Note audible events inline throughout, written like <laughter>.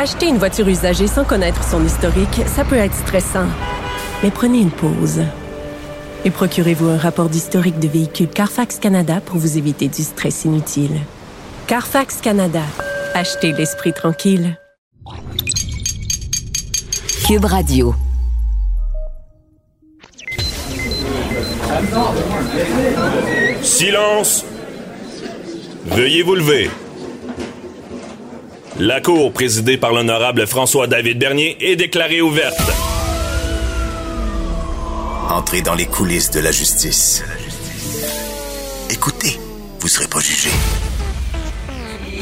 Acheter une voiture usagée sans connaître son historique, ça peut être stressant. Mais prenez une pause. Et procurez-vous un rapport d'historique de véhicule Carfax Canada pour vous éviter du stress inutile. Carfax Canada. Achetez l'esprit tranquille. Cube Radio. Silence Veuillez vous lever. La cour présidée par l'honorable François-David Bernier est déclarée ouverte. Entrez dans les coulisses de la justice. Écoutez, vous serez pas jugé.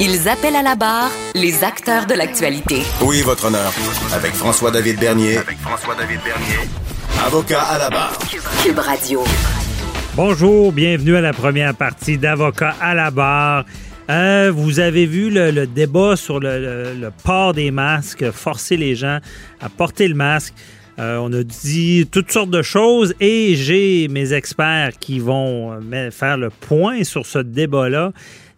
Ils appellent à la barre les acteurs de l'actualité. Oui, votre honneur. Avec François-David Bernier. Avec François-David Bernier. Avocat à la barre. Cube Radio. Bonjour, bienvenue à la première partie d'Avocat à la barre. Euh, vous avez vu le, débat sur le, port des masques, forcer les gens à porter le masque. Euh, on a dit toutes sortes de choses et j'ai mes experts qui vont euh, faire le point sur ce débat-là.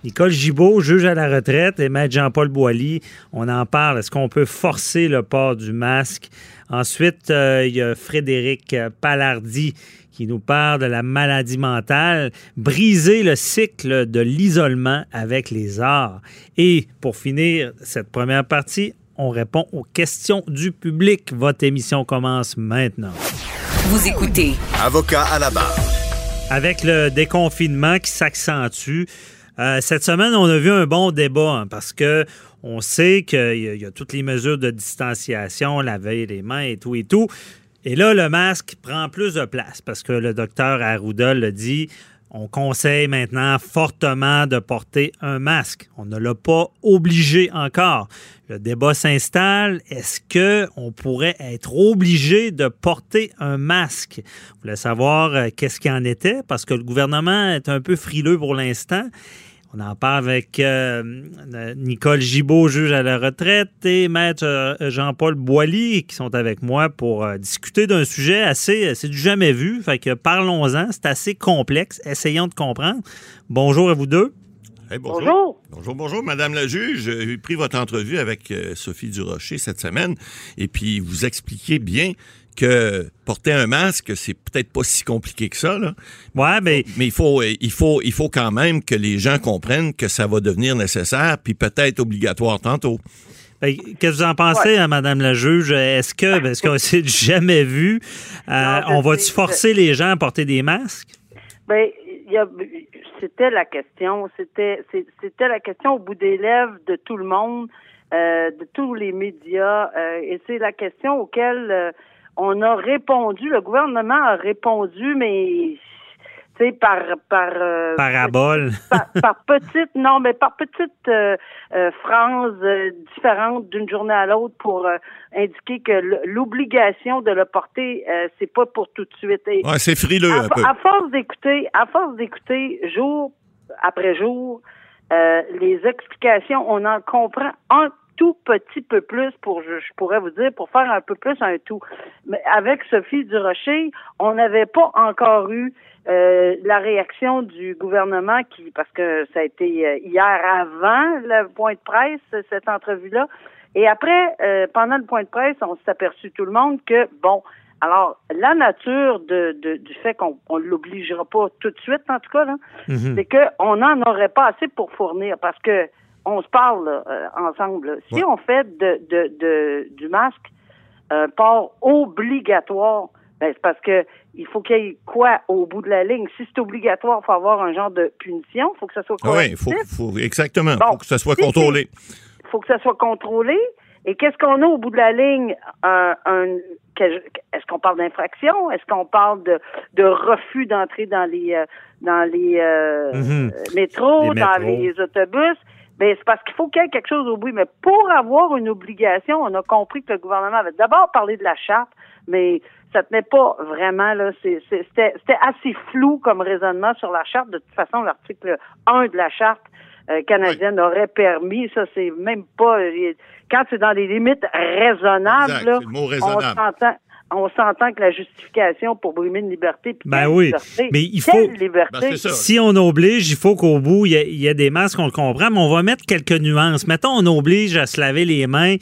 Nicole Gibault, juge à la retraite, et Maître Jean-Paul Boilly, on en parle. Est-ce qu'on peut forcer le port du masque? Ensuite, il y a Frédéric Palardi qui nous parle de la maladie mentale, briser le cycle de l'isolement avec les arts. Et pour finir cette première partie, on répond aux questions du public. Votre émission commence maintenant. Vous écoutez. Avocat à la barre. Avec le déconfinement qui s'accentue, euh, cette semaine, on a vu un bon débat hein, parce que on sait qu'il y, a toutes les mesures de distanciation, laver les mains et tout et tout. Et là, le masque prend plus de place parce que le docteur Arruda dit. On conseille maintenant fortement de porter un masque. On ne l'a pas obligé encore. Le débat s'installe. Est-ce que on pourrait être obligé de porter un masque? Vous voulez savoir euh, qu'est-ce qu'il en était? Parce que le gouvernement est un peu frileux pour l'instant. On en parle avec euh, Nicole Gibault, juge à la retraite, et Maître euh, Jean-Paul Boilly, qui sont avec moi pour euh, discuter d'un sujet assez, c'est du jamais vu. Fait que parlons-en, c'est assez complexe. Essayons de comprendre. Bonjour à vous deux. bonjour. bonjour. Bonjour, Madame la juge. J'ai pris votre entrevue avec Sophie Durocher cette semaine et puis vous expliquez bien que porter un masque, c'est peut-être pas si compliqué que ça. Là. Ouais, mais... mais il faut, il faut, il faut quand même que les gens comprennent que ça va devenir nécessaire, puis peut-être obligatoire tantôt. Ben, qu'est-ce que vous en pensez, Mme hein, Madame la juge? Est-ce que, parce qu'on <laughs> s'est jamais vu, euh, on va-tu forcer les gens à porter des masques? Ben, c'était la question. C'était, c'était la question au bout des lèvres de tout le monde, euh, de tous les médias, euh, et c'est la question auquel on a répondu, le gouvernement a répondu, mais tu sais, par par euh, parabole, par, petite, non, mais par petite euh, euh, phrases différentes d'une journée à l'autre pour indiquer que l'obligation de le porter, c'est pas pour tout de suite. ouais, c'est frileux à, un peu. À force d'écouter, à force d'écouter jour après jour, les explications, on en comprend un tout petit peu plus pour, je, pourrais vous dire, pour faire un peu plus un tout. Mais avec Sophie Durocher, on n'avait pas encore eu euh, la réaction du gouvernement qui, parce que ça a été euh, hier avant le point de presse, cette entrevue-là. Et après, euh, pendant le point de presse, on s'est aperçu tout le monde que, bon, alors, la nature de, du fait qu'on ne l'obligera pas tout de suite, en tout cas, là, mm-hmm. c'est qu'on n'en aurait pas assez pour fournir parce que on se parle euh, ensemble. Si on fait de, de, du masque un port obligatoire, ben, c'est parce que il faut qu'il y ait quoi au bout de la ligne? Si c'est obligatoire, il faut avoir un genre de punition. Il faut que ça soit correct. Oui, faut, exactement. Il faut que ça soit contrôlé. Il faut que ça soit contrôlé. Et qu'est-ce qu'on a au bout de la ligne? Un, est-ce qu'on parle d'infraction? Est-ce qu'on parle de, de refus d'entrer dans les euh, dans les euh, mm-hmm. métros, dans les autobus? Ben, c'est parce qu'il faut qu'il y ait quelque chose au bout. Mais pour avoir une obligation, on a compris que le gouvernement avait d'abord parlé de la charte, mais ça tenait pas vraiment, là. C'était assez flou comme raisonnement sur la charte. De toute façon, l'article 1 de la charte euh, canadienne aurait permis, ça, c'est même pas. Quand c'est dans les limites raisonnables, là, on s'entend on s'entend que la justification pour brimer une liberté, puis Ben oui, liberté, mais il faut- liberté? Ben, ça. Si on oblige, il faut qu'au bout, il y, a- il y a des masques, on le comprend, mais on va mettre quelques nuances. Mettons, on oblige à se laver les mains.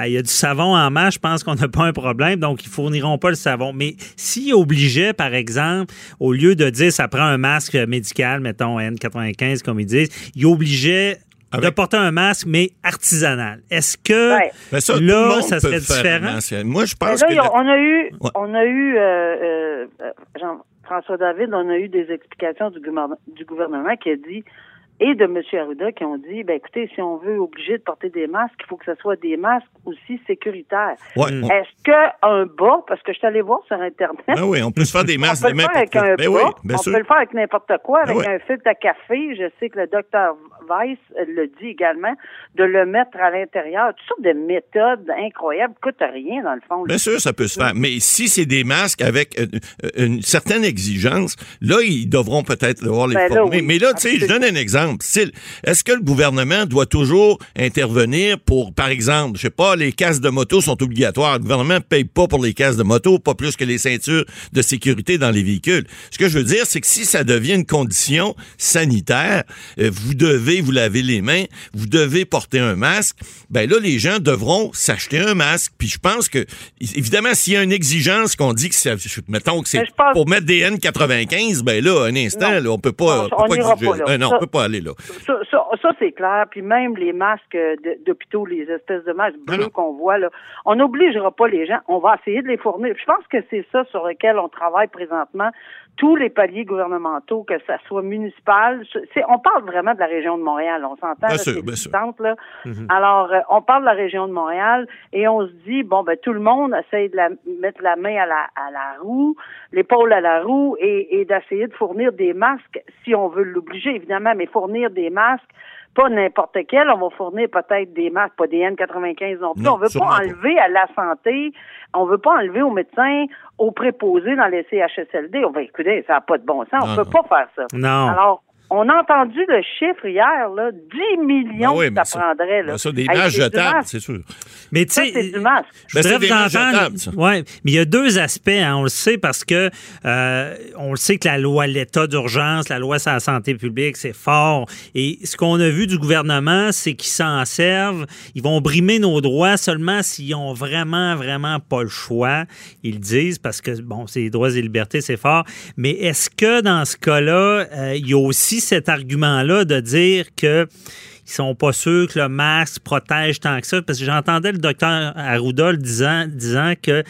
Euh, Il y a du savon en main, je pense qu'on n'a pas un problème, donc ils fourniront pas le savon. Mais s'ils obligeaient, par exemple, au lieu de dire ça prend un masque médical, mettons N95 comme ils disent, ils obligeaient de porter un masque, mais artisanal. Est-ce que Ouais. Ben ça, là, ça serait différent? Moi, je pense là, que... on a eu, Ouais. on a eu, euh, euh, euh, Jean-François David, on a eu des explications du gouvernement qui a dit, et de M. Arruda, qui ont dit, ben écoutez, si on veut obliger de porter des masques, il faut que ce soit des masques aussi sécuritaires. Ouais, Mm. on- Est-ce que un bas, parce que je suis allé voir sur Internet, Ben oui, on peut se faire des <laughs> masques on peut le faire avec un Ben bas, oui, bien on sûr. peut le faire avec n'importe quoi, avec Ben ouais. un filtre à café. Je sais que le docteur Weiss le dit également, de le mettre à l'intérieur. Toutes sortes de méthodes incroyables, coûte rien dans le fond. là. Bien sûr, ça peut se faire. Mais si c'est des masques avec euh, euh, une certaine exigence, là, ils devront peut-être devoir les Ben là, former. oui, Mais là, tu sais, je donne un exemple. Est-ce que le gouvernement doit toujours intervenir pour, par exemple, je sais pas, les casques de moto sont obligatoires. Le gouvernement ne paye pas pour les casques de moto, pas plus que les ceintures de sécurité dans les véhicules. Ce que je veux dire, c'est que si ça devient une condition sanitaire, euh, vous devez vous laver les mains, vous devez porter un masque, ben là, les gens devront s'acheter un masque. Puis je pense que, évidemment, s'il y a une exigence qu'on dit que c'est, mettons que c'est pense- pour mettre des N95, ben là, un instant, Non. là, on peut pas, On- on peut pas là. Euh, non, on peut pas aller là. Ça, ça, ça, c'est clair. Puis même les masques euh, d'hôpitaux, les espèces de masques bleus qu'on voit, là, on n'obligera pas les gens. On va essayer de les fournir. Je pense que c'est ça sur lequel on travaille présentement. Tous les paliers gouvernementaux, que ça soit municipal, on parle vraiment de la région de Montréal. On s'entend, Bien là, centre, là. Alors, euh, on parle de la région de Montréal et on se dit, bon, ben tout le monde essaye de la, mettre la main à la, à la roue, l'épaule à la roue et, et d'essayer de fournir des masques si on veut l'obliger, évidemment, mais fournir des masques, pas n'importe quel, on va fournir peut-être des masques, pas des N95 non plus. Non, on veut pas pas. enlever à la santé, on veut pas enlever aux médecins, aux préposés dans les CHSLD. On va écouter, ça n'a pas de bon sens, Non, on peut non. pas faire ça. Non. Alors, on a entendu le chiffre hier, là, 10 millions Ben oui, que mais ça, prendrait. Là. ben ça, des Hey, masques c'est du jetables, masque. c'est sûr. Mais tu Ça, sais, c'est du masque. Je Ben, voudrais vous entendre. ça. Ouais, mais il y a deux aspects, hein, on le sait, parce que euh, on le sait que la loi, l'état d'urgence, la loi sur la santé publique, c'est fort. Et ce qu'on a vu du gouvernement, c'est qu'ils s'en servent. Ils vont brimer nos droits seulement s'ils ont vraiment, vraiment pas le choix. Ils le disent parce que, bon, c'est les droits et libertés, c'est fort. Mais est-ce que dans ce cas-là, euh, il y a aussi cet argument-là de dire que ils sont pas sûrs que le masque protège tant que ça. Parce que j'entendais le docteur Arruda disant, disant que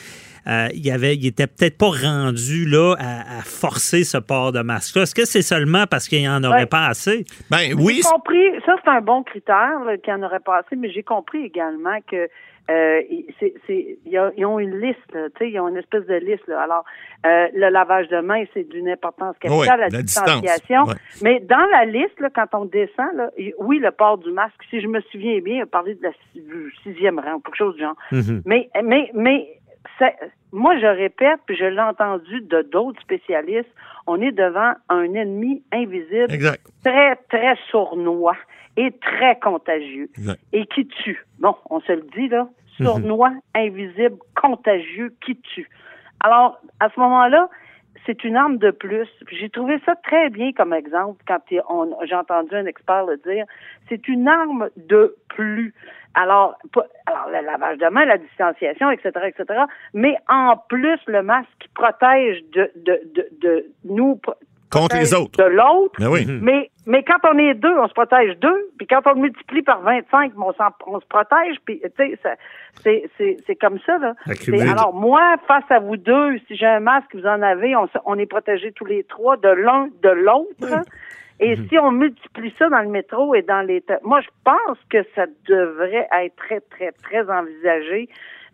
euh, il, avait, il était peut-être pas rendu là à, à forcer ce port de masque-là. Est-ce que c'est seulement parce qu'il n'y en aurait Ouais. pas assez? Ben oui, J'ai compris, ça c'est un bon critère qu'il y en aurait pas assez, mais j'ai compris également que euh, c'est, c'est, ils ont- ils ont une liste, tu sais, ils ont une espèce de liste. Là. Alors, euh, le lavage de mains, c'est d'une importance capitale, Ouais, la, la distance, distanciation. ouais. Mais dans la liste, là, quand on descend, là, oui, le port du masque, si je me souviens bien, on parlait de la du sixième rang, ou quelque chose du genre. Mhm. Mais, mais, mais, ça- moi, je répète, puis je l'ai entendu de d'autres spécialistes, on est devant un ennemi invisible exact. très, très sournois et très contagieux exact. et qui tue. Bon, on se le dit, là. Sournois, invisible, contagieux, qui tue. Alors, à ce moment-là, c'est une arme de plus. J'ai trouvé ça très bien comme exemple quand j'ai entendu un expert le dire. C'est une arme de plus. Alors, pas- alors le lavage de main, la distanciation, etc., etc. Mais en plus, le masque qui protège de, de, de, de nous Contre les autres. de l'autre. Ben oui. Mais, mais quand on est deux, on se protège deux. Puis quand on le multiplie par 25, on, s'en- on se protège. Puis, tu sais, c'est, c'est, c'est comme ça, là. Alors, moi, face à vous deux, si j'ai un masque, vous en avez, on, se- on est protégés tous les trois de l'un, de l'autre. Et si on multiplie ça dans le métro et dans les... Moi, je pense que ça devrait être très, très, très envisagé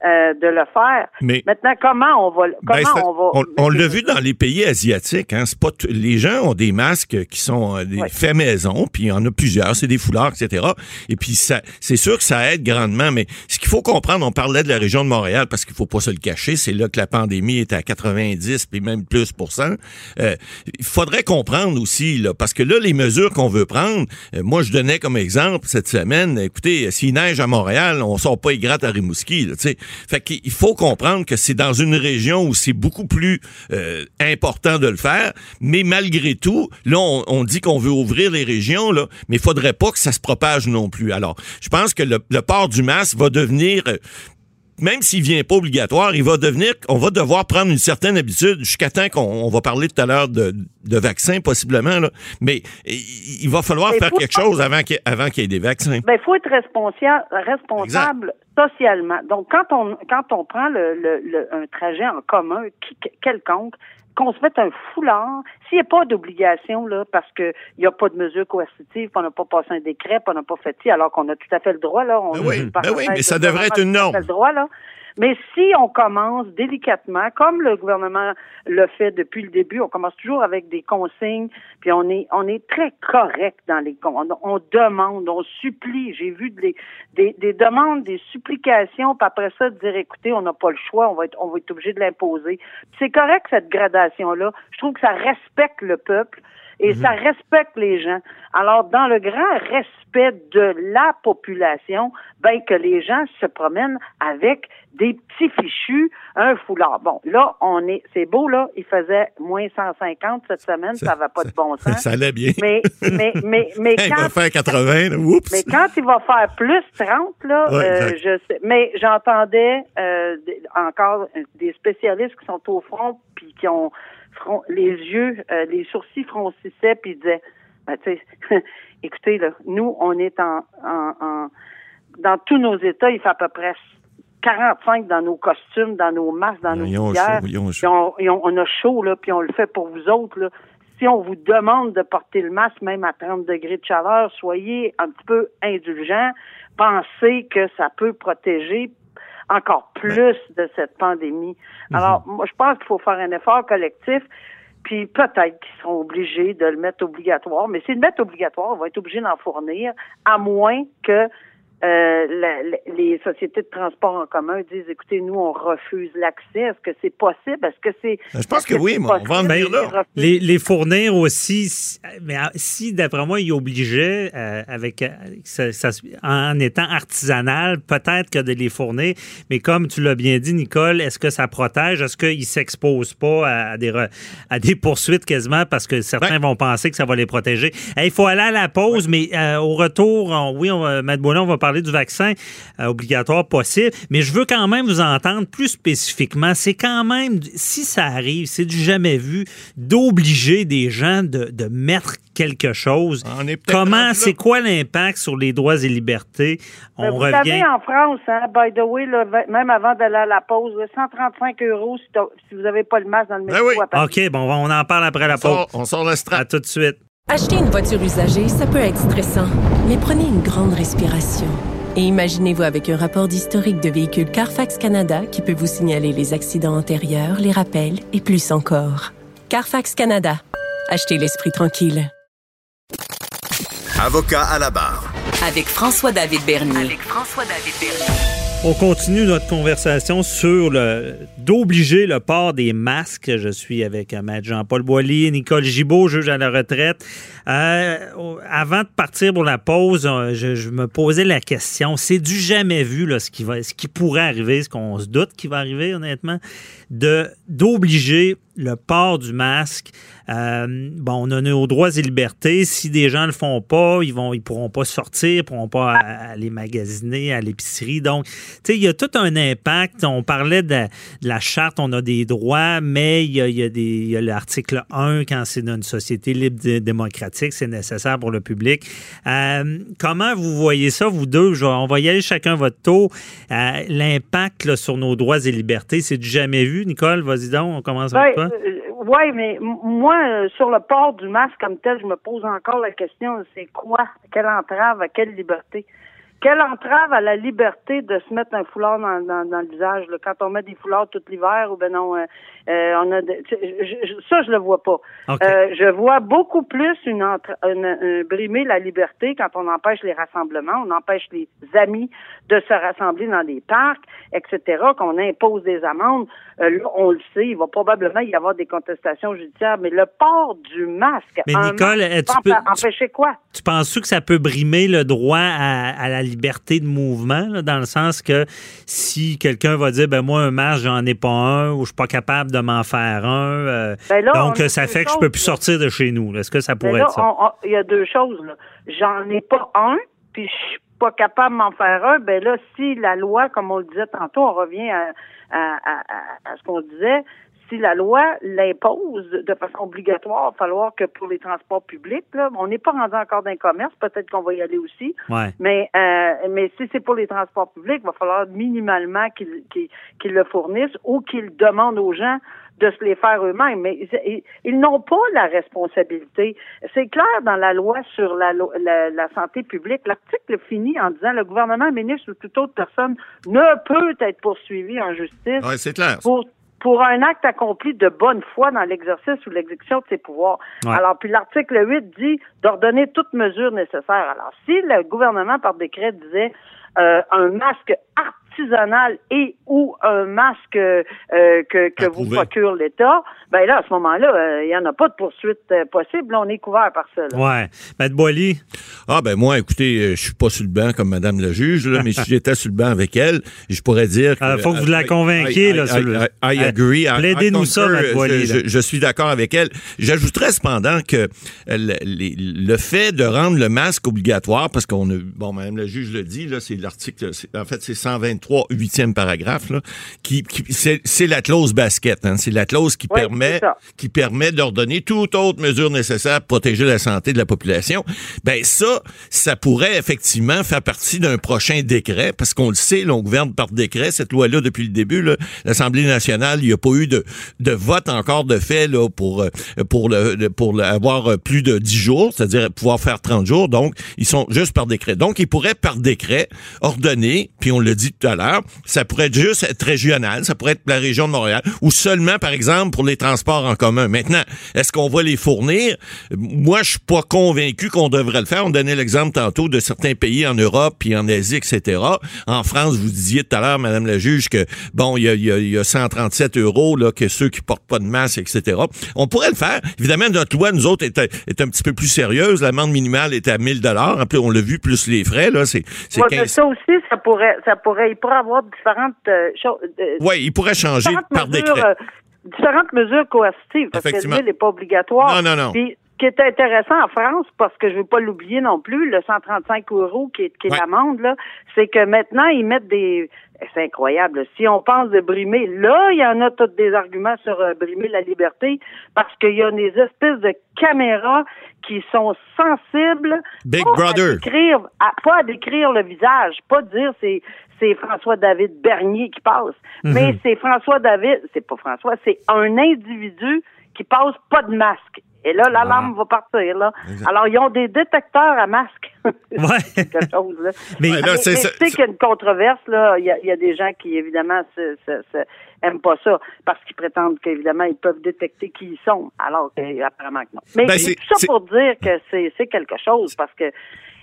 euh, de le faire. Mais- Maintenant, comment on va... Comment Ben, c'est- on va... on, on l'a vu dans les pays asiatiques. Hein, c'est pas les gens ont des masques qui sont euh, des faits maison, puis il y en a plusieurs, c'est des foulards, etc. Et puis ça, c'est sûr que ça aide grandement. Mais ce qu'il faut comprendre, on parlait de la région de Montréal parce qu'il faut pas se le cacher, c'est là que la pandémie est à 90 puis même plus pour cent. Euh, il faudrait comprendre aussi là, parce que là les mesures qu'on veut prendre, euh, moi je donnais comme exemple cette semaine, écoutez, s'il neige à Montréal, on sort pas y à Rimouski, tu sais. Fait qu'il faut comprendre que c'est dans une région où c'est beaucoup plus euh, important de le faire, mais malgré tout, là on, dit qu'on veut ouvrir les régions là, mais il faudrait pas que ça se propage non plus. Alors, je pense que le, le port du masque va devenir euh, même s'il vient pas obligatoire, il va devenir, on va devoir prendre une certaine habitude jusqu'à temps qu'on va parler tout à l'heure de, de vaccins possiblement, là. mais il, va falloir faire quelque chose avant qu'il y ait des vaccins. Ben, il faut être responsable, responsable socialement. Donc, quand on quand on prend le, le, un trajet en commun quelconque, qu'on se mette un foulard, s'il n'y a pas d'obligation, là, parce qu'il n'y a pas de mesure coercitive, on n'a pas passé un décret, on n'a pas fait ci, alors qu'on a tout à fait le droit, là. On ben oui, ben oui mais ça devrait être une norme. Le droit, là. Mais si on commence délicatement, comme le gouvernement le fait depuis le début, on commence toujours avec des consignes, puis on est on est très correct dans les on, on demande, on supplie. J'ai vu des, des, des, demandes, des supplications, puis après ça de dire écoutez, on n'a pas le choix, on va être on va être obligé de l'imposer. C'est correct cette gradation là. Je trouve que ça respecte le peuple et mhm. ça respecte les gens. Alors, dans le grand respect de la population, ben que les gens se promènent avec des petits fichus, un foulard. Bon, là, on est, c'est beau, là, il faisait moins 150 cette semaine, ça, va pas de bon sens. Ça allait bien. Mais, mais, mais, <laughs> mais quand. il va faire 80, oups. Mais quand il va faire plus 30, là, euh, je sais. Mais j'entendais, euh, encore des spécialistes qui sont au front puis qui ont les yeux, euh, les sourcils froncissaient, puis disaient, ben, <laughs> écoutez, là, nous, on est en, en, dans tous nos états, il fait à peu près 45 dans nos costumes, dans nos masques, dans nos bières. On, a chaud, là, puis on le fait pour vous autres, là. Si on vous demande de porter le masque, même à 30 degrés de chaleur, soyez un petit peu indulgents. Pensez que ça peut protéger encore plus de cette pandémie. Mhm. Alors, moi, je pense qu'il faut faire un effort collectif. Puis peut-être qu'ils seront obligés de le mettre obligatoire, mais c'est le mettre obligatoire, on va être obligé d'en fournir, à moins que euh, les sociétés de transport en commun disent écoutez, nous, on refuse l'accès. Est-ce que c'est possible? Est-ce que c'est. Ben, je pense que, oui, moi, on va en là. Les, les, fournir aussi, mais si, d'après moi, ils obligeaient, euh, avec, euh, en étant artisanal, peut-être que de les fournir. Mais comme tu l'as bien dit, Nicole, est-ce que ça protège? Est-ce qu'ils ne s'exposent pas à des, à des poursuites quasiment parce que certains vont penser que ça va les protéger? Il faut aller à la pause, mais au retour, oui, on va, Matt on va parler du vaccin euh, obligatoire possible, mais je veux quand même vous entendre plus spécifiquement. C'est quand même, si ça arrive, c'est du jamais vu, d'obliger des gens de, mettre quelque chose. Comment, c'est quoi l'impact sur les droits et libertés? On vous revient. savez, en France, hein, by the way, même avant d'aller à la pause, 135 euros si, vous n'avez pas le masque dans le ben métro. OK, bon, on en parle après la pause. On sort, le strat. À tout de suite. Acheter une voiture usagée, ça peut être stressant, mais prenez une grande respiration. Et imaginez-vous avec un rapport d'historique de véhicule Carfax Canada qui peut vous signaler les accidents antérieurs, les rappels et plus encore. Carfax Canada. Achetez l'esprit tranquille. Avocat à la barre. Avec François-David Bernier. Avec François-David Bernier. On continue notre conversation sur le d'obliger le port des masques. Je suis avec Maître Jean-Paul Boilly, Nicole Gibault, juge à la retraite. Euh, avant de partir pour la pause, euh, je, me posais la question. C'est du jamais vu là, ce qui va, ce qui pourrait arriver, ce qu'on se doute qui va arriver honnêtement, de d'obliger le port du masque. Euh, bon, on a nos droits et libertés. Si des gens le font pas, ils vont, ils pourront pas sortir, ils pourront pas aller magasiner à l'épicerie. Donc, tu sais, il y a tout un impact. On parlait de, la charte, on a des droits, mais il y a, il y a l'article 1 quand c'est dans une société libre démocratique, c'est nécessaire pour le public. Euh, comment vous voyez ça, vous deux? on va y aller chacun votre tour. Euh, l'impact sur nos droits et libertés, c'est du jamais vu. Nicole, vas-y donc, on commence avec toi. Euh, oui, mais moi, sur le port du masque comme tel, je me pose encore la question, c'est quoi? Quelle entrave à quelle liberté? Quelle entrave à la liberté de se mettre un foulard dans, dans, dans le visage là, quand on met des foulards tout l'hiver ou ben non euh, euh, on a de- je- ça je le vois pas. Euh, je vois beaucoup plus une, une- un- brimer la liberté quand on empêche les rassemblements, on empêche les amis de se rassembler dans des parcs, etc. Qu'on impose des amendes. Euh, là, on le sait, il va probablement y avoir des contestations judiciaires, mais le port du masque. Mais Nicole, masque euh, tu peux- empêcher quoi? Tu penses-tu que ça peut brimer le droit à, à la liberté de mouvement, là, dans le sens que si quelqu'un va dire, ben moi, un masque, j'en ai pas un, ou je suis pas capable de m'en faire un, euh, Ben là, donc ça fait que je peux plus sortir de chez nous. Est-ce que ça Mais pourrait là, être ça? il y a deux choses. J'en ai pas un, puis je suis pas capable de m'en faire un. Ben là, si la loi, comme on le disait tantôt, on revient à, à, à- à- à ce qu'on disait, si la loi l'impose de façon obligatoire, il va falloir que pour les transports publics, là, on n'est pas rendu encore d'un commerce, peut-être qu'on va y aller aussi, Ouais. mais euh, mais si c'est pour les transports publics, il va falloir minimalement qu'ils qu'ils qu'ils le fournissent ou qu'ils demandent aux gens de se les faire eux-mêmes. Mais ils, ils- ils n'ont pas la responsabilité. C'est clair dans la loi sur la, la, la santé publique. L'article finit en disant le gouvernement, ministre ou toute autre personne ne peut être poursuivi en justice Ouais, c'est clair. pour pour un acte accompli de bonne foi dans l'exercice ou l'exécution de ses pouvoirs. Ouais. Alors, puis l'article 8 dit d'ordonner toute mesure nécessaire. Alors, si le gouvernement, par décret, disait euh, un masque artisanal et ou un masque euh, que, que vous procure l'État, ben là, à ce moment-là, euh, il n'y en a pas de poursuite euh, possible. Là, on est couvert par ça. là. Ouais. Maître Boily, Ah ben moi, écoutez, je suis pas sur le banc comme Madame la juge, là, mais si <laughs> j'étais sur le banc avec elle, je pourrais dire que... Ah, faut que vous la I- convainquiez, I- là, I- sur le- I, I agree. Plaidez-nous ça. Maître Boily, Je, suis d'accord avec elle. J'ajouterais cependant que le, les- le fait de rendre le masque obligatoire, parce qu'on a... Bon, Madame la juge le dit, là, c'est l'article... En fait, c'est 123, huitième paragraphe, là, qui, qui- c'est la clause basket. Hein, c'est la clause qui Oui, permet qui permet d'ordonner toute autre mesure nécessaire pour protéger la santé de la population, ben ça, ça pourrait effectivement faire partie d'un prochain décret, parce qu'on le sait, là, on gouverne par décret, cette loi-là, depuis le début, l'Assemblée nationale, il n'y a pas eu de, de vote encore de fait là, pour, euh, pour, le, le- pour le- avoir euh, plus de 10 jours, c'est-à-dire pouvoir faire 30 jours, donc ils sont juste par décret. Donc, ils pourraient par décret ordonner, puis on l'a dit tout à ça pourrait juste être régional, ça pourrait être la région de Montréal, ou seulement, par exemple, pour les transports en commun. Maintenant, est-ce qu'on va les fournir? Moi, je suis pas convaincu qu'on devrait le faire. On donnait l'exemple tantôt de certains pays en Europe puis en Asie, etc. En France, vous disiez tout à l'heure, Madame la juge, que bon, il y a, il y a- il y a 137 euros là, que ceux qui portent pas de masque, etc. On pourrait le faire. Évidemment, notre loi, nous autres, est, est un petit peu plus sérieuse. L'amende minimale est à 1000 dollars. On l'a vu, plus les frais, là, c'est c'est Ouais, mais 15... ça aussi, ça pourrait, ça pourrait, pourrait avoir différentes euh, choses. euh, Oui, il pourrait changer par mesures, décret. euh, différentes mesures coercitives, parce que Effectivement. le n'est pas obligatoire. Non, non, non. Puis, ce qui est intéressant en France, parce que je veux pas l'oublier non plus, le 135 euros qui est, qui est Ouais. l'amende, là, c'est que maintenant, ils mettent des... C'est incroyable. Si on pense de brimer, là, il y en a tous des arguments sur euh, brimer la liberté, parce qu'il y a des espèces de caméras qui sont sensibles Big pas Brother. à décrire, à- pas à décrire le visage, pas dire c'est c'est François David Bernier qui passe, mais c'est François David, c'est pas François, c'est un individu qui passe pas de masque. Et là, l'alarme va partir, là. Alors, ils ont des détecteurs à masque. <laughs> Ouais. C'est quelque chose, là. <laughs> Mais- Mais- c'est mais sais qu'il y a une controverse, là. Il y a, il y a des gens qui, évidemment, se, se- se- aiment pas ça parce qu'ils prétendent qu'évidemment, ils peuvent détecter qui ils sont, alors qu'apparemment que non. Mais Ben, c'est c'est- tout ça c'est- pour dire que c'est c'est quelque chose parce que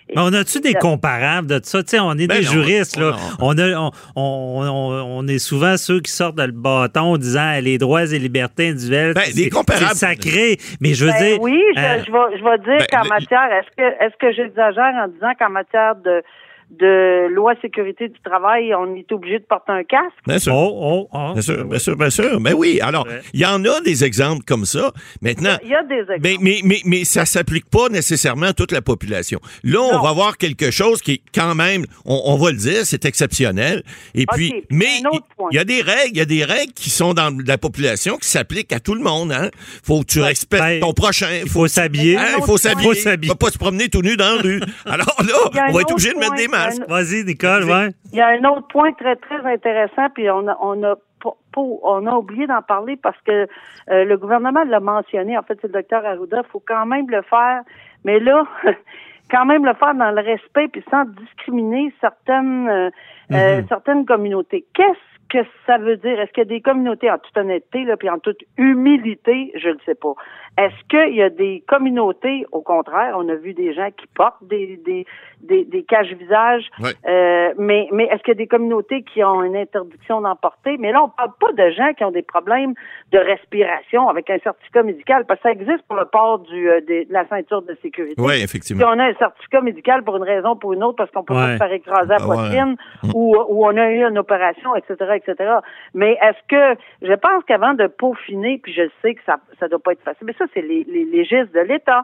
Mais on a-tu des comparables de ça? Tu sais, on est Ben des non, juristes, là. on- a, on, on, on- on est souvent ceux qui sortent le bâton en disant les droits et libertés individuelles. Ben, des c'est- comparables. C'est sacré. Mais je veux Ben dire. oui, je, euh, je vais, je vais dire ben, qu'en matière, est-ce que est-ce que j'exagère en disant qu'en matière de de loi sécurité du travail, on est obligé de porter un casque? Bien sûr. Oh, oh, oh. Bien sûr, bien sûr, bien sûr. Mais oui, alors, Ouais. il y en a des exemples comme ça. Maintenant, Il y a des exemples. mais, mais, mais, mais ça s'applique pas nécessairement à toute la population. Là, on Non. va voir quelque chose qui est quand même, on, on va le dire, c'est exceptionnel. Et puis, mais il y a des règles, il y a des règles qui sont dans la population qui s'appliquent à tout le monde. Hein? Faut que tu respectes Ben, ton prochain. Il faut s'habiller. Hein, il faut s'habiller. Faut faut pas se promener tout nu dans la rue. Alors là, on va être obligé de mettre des il un-. Vas-y, Nicole, ouais. Il y a un autre point très, très intéressant, puis on a, on a, on a oublié d'en parler parce que euh, le gouvernement l'a mentionné. En fait, c'est le docteur Arruda. Il faut quand même le faire. Mais là, <laughs> quand même le faire dans le respect puis sans discriminer certaines euh, euh, certaines communautés. Qu'est-ce que ça veut dire? Est-ce qu'il y a des communautés, en toute honnêteté, là, puis en toute humilité, je ne sais pas. Est-ce qu'il y a des communautés, au contraire, on a vu des gens qui portent des, des, des, des caches-visages, Ouais. euh, mais, mais est-ce qu'il y a des communautés qui ont une interdiction d'en porter? Mais là, on parle pas de gens qui ont des problèmes de respiration avec un certificat médical, parce que ça existe pour le port du, euh, de la ceinture de sécurité. Oui, Si effectivement. on a un certificat médical pour une raison ou pour une autre, parce qu'on peut pas Ouais. se faire écraser la Ah ouais. poitrine, ou, ou on a eu une opération, etc., Mais est-ce que, je pense qu'avant de peaufiner, puis je sais que ça ça doit pas être facile, mais ça, c'est les, les légistes de l'État.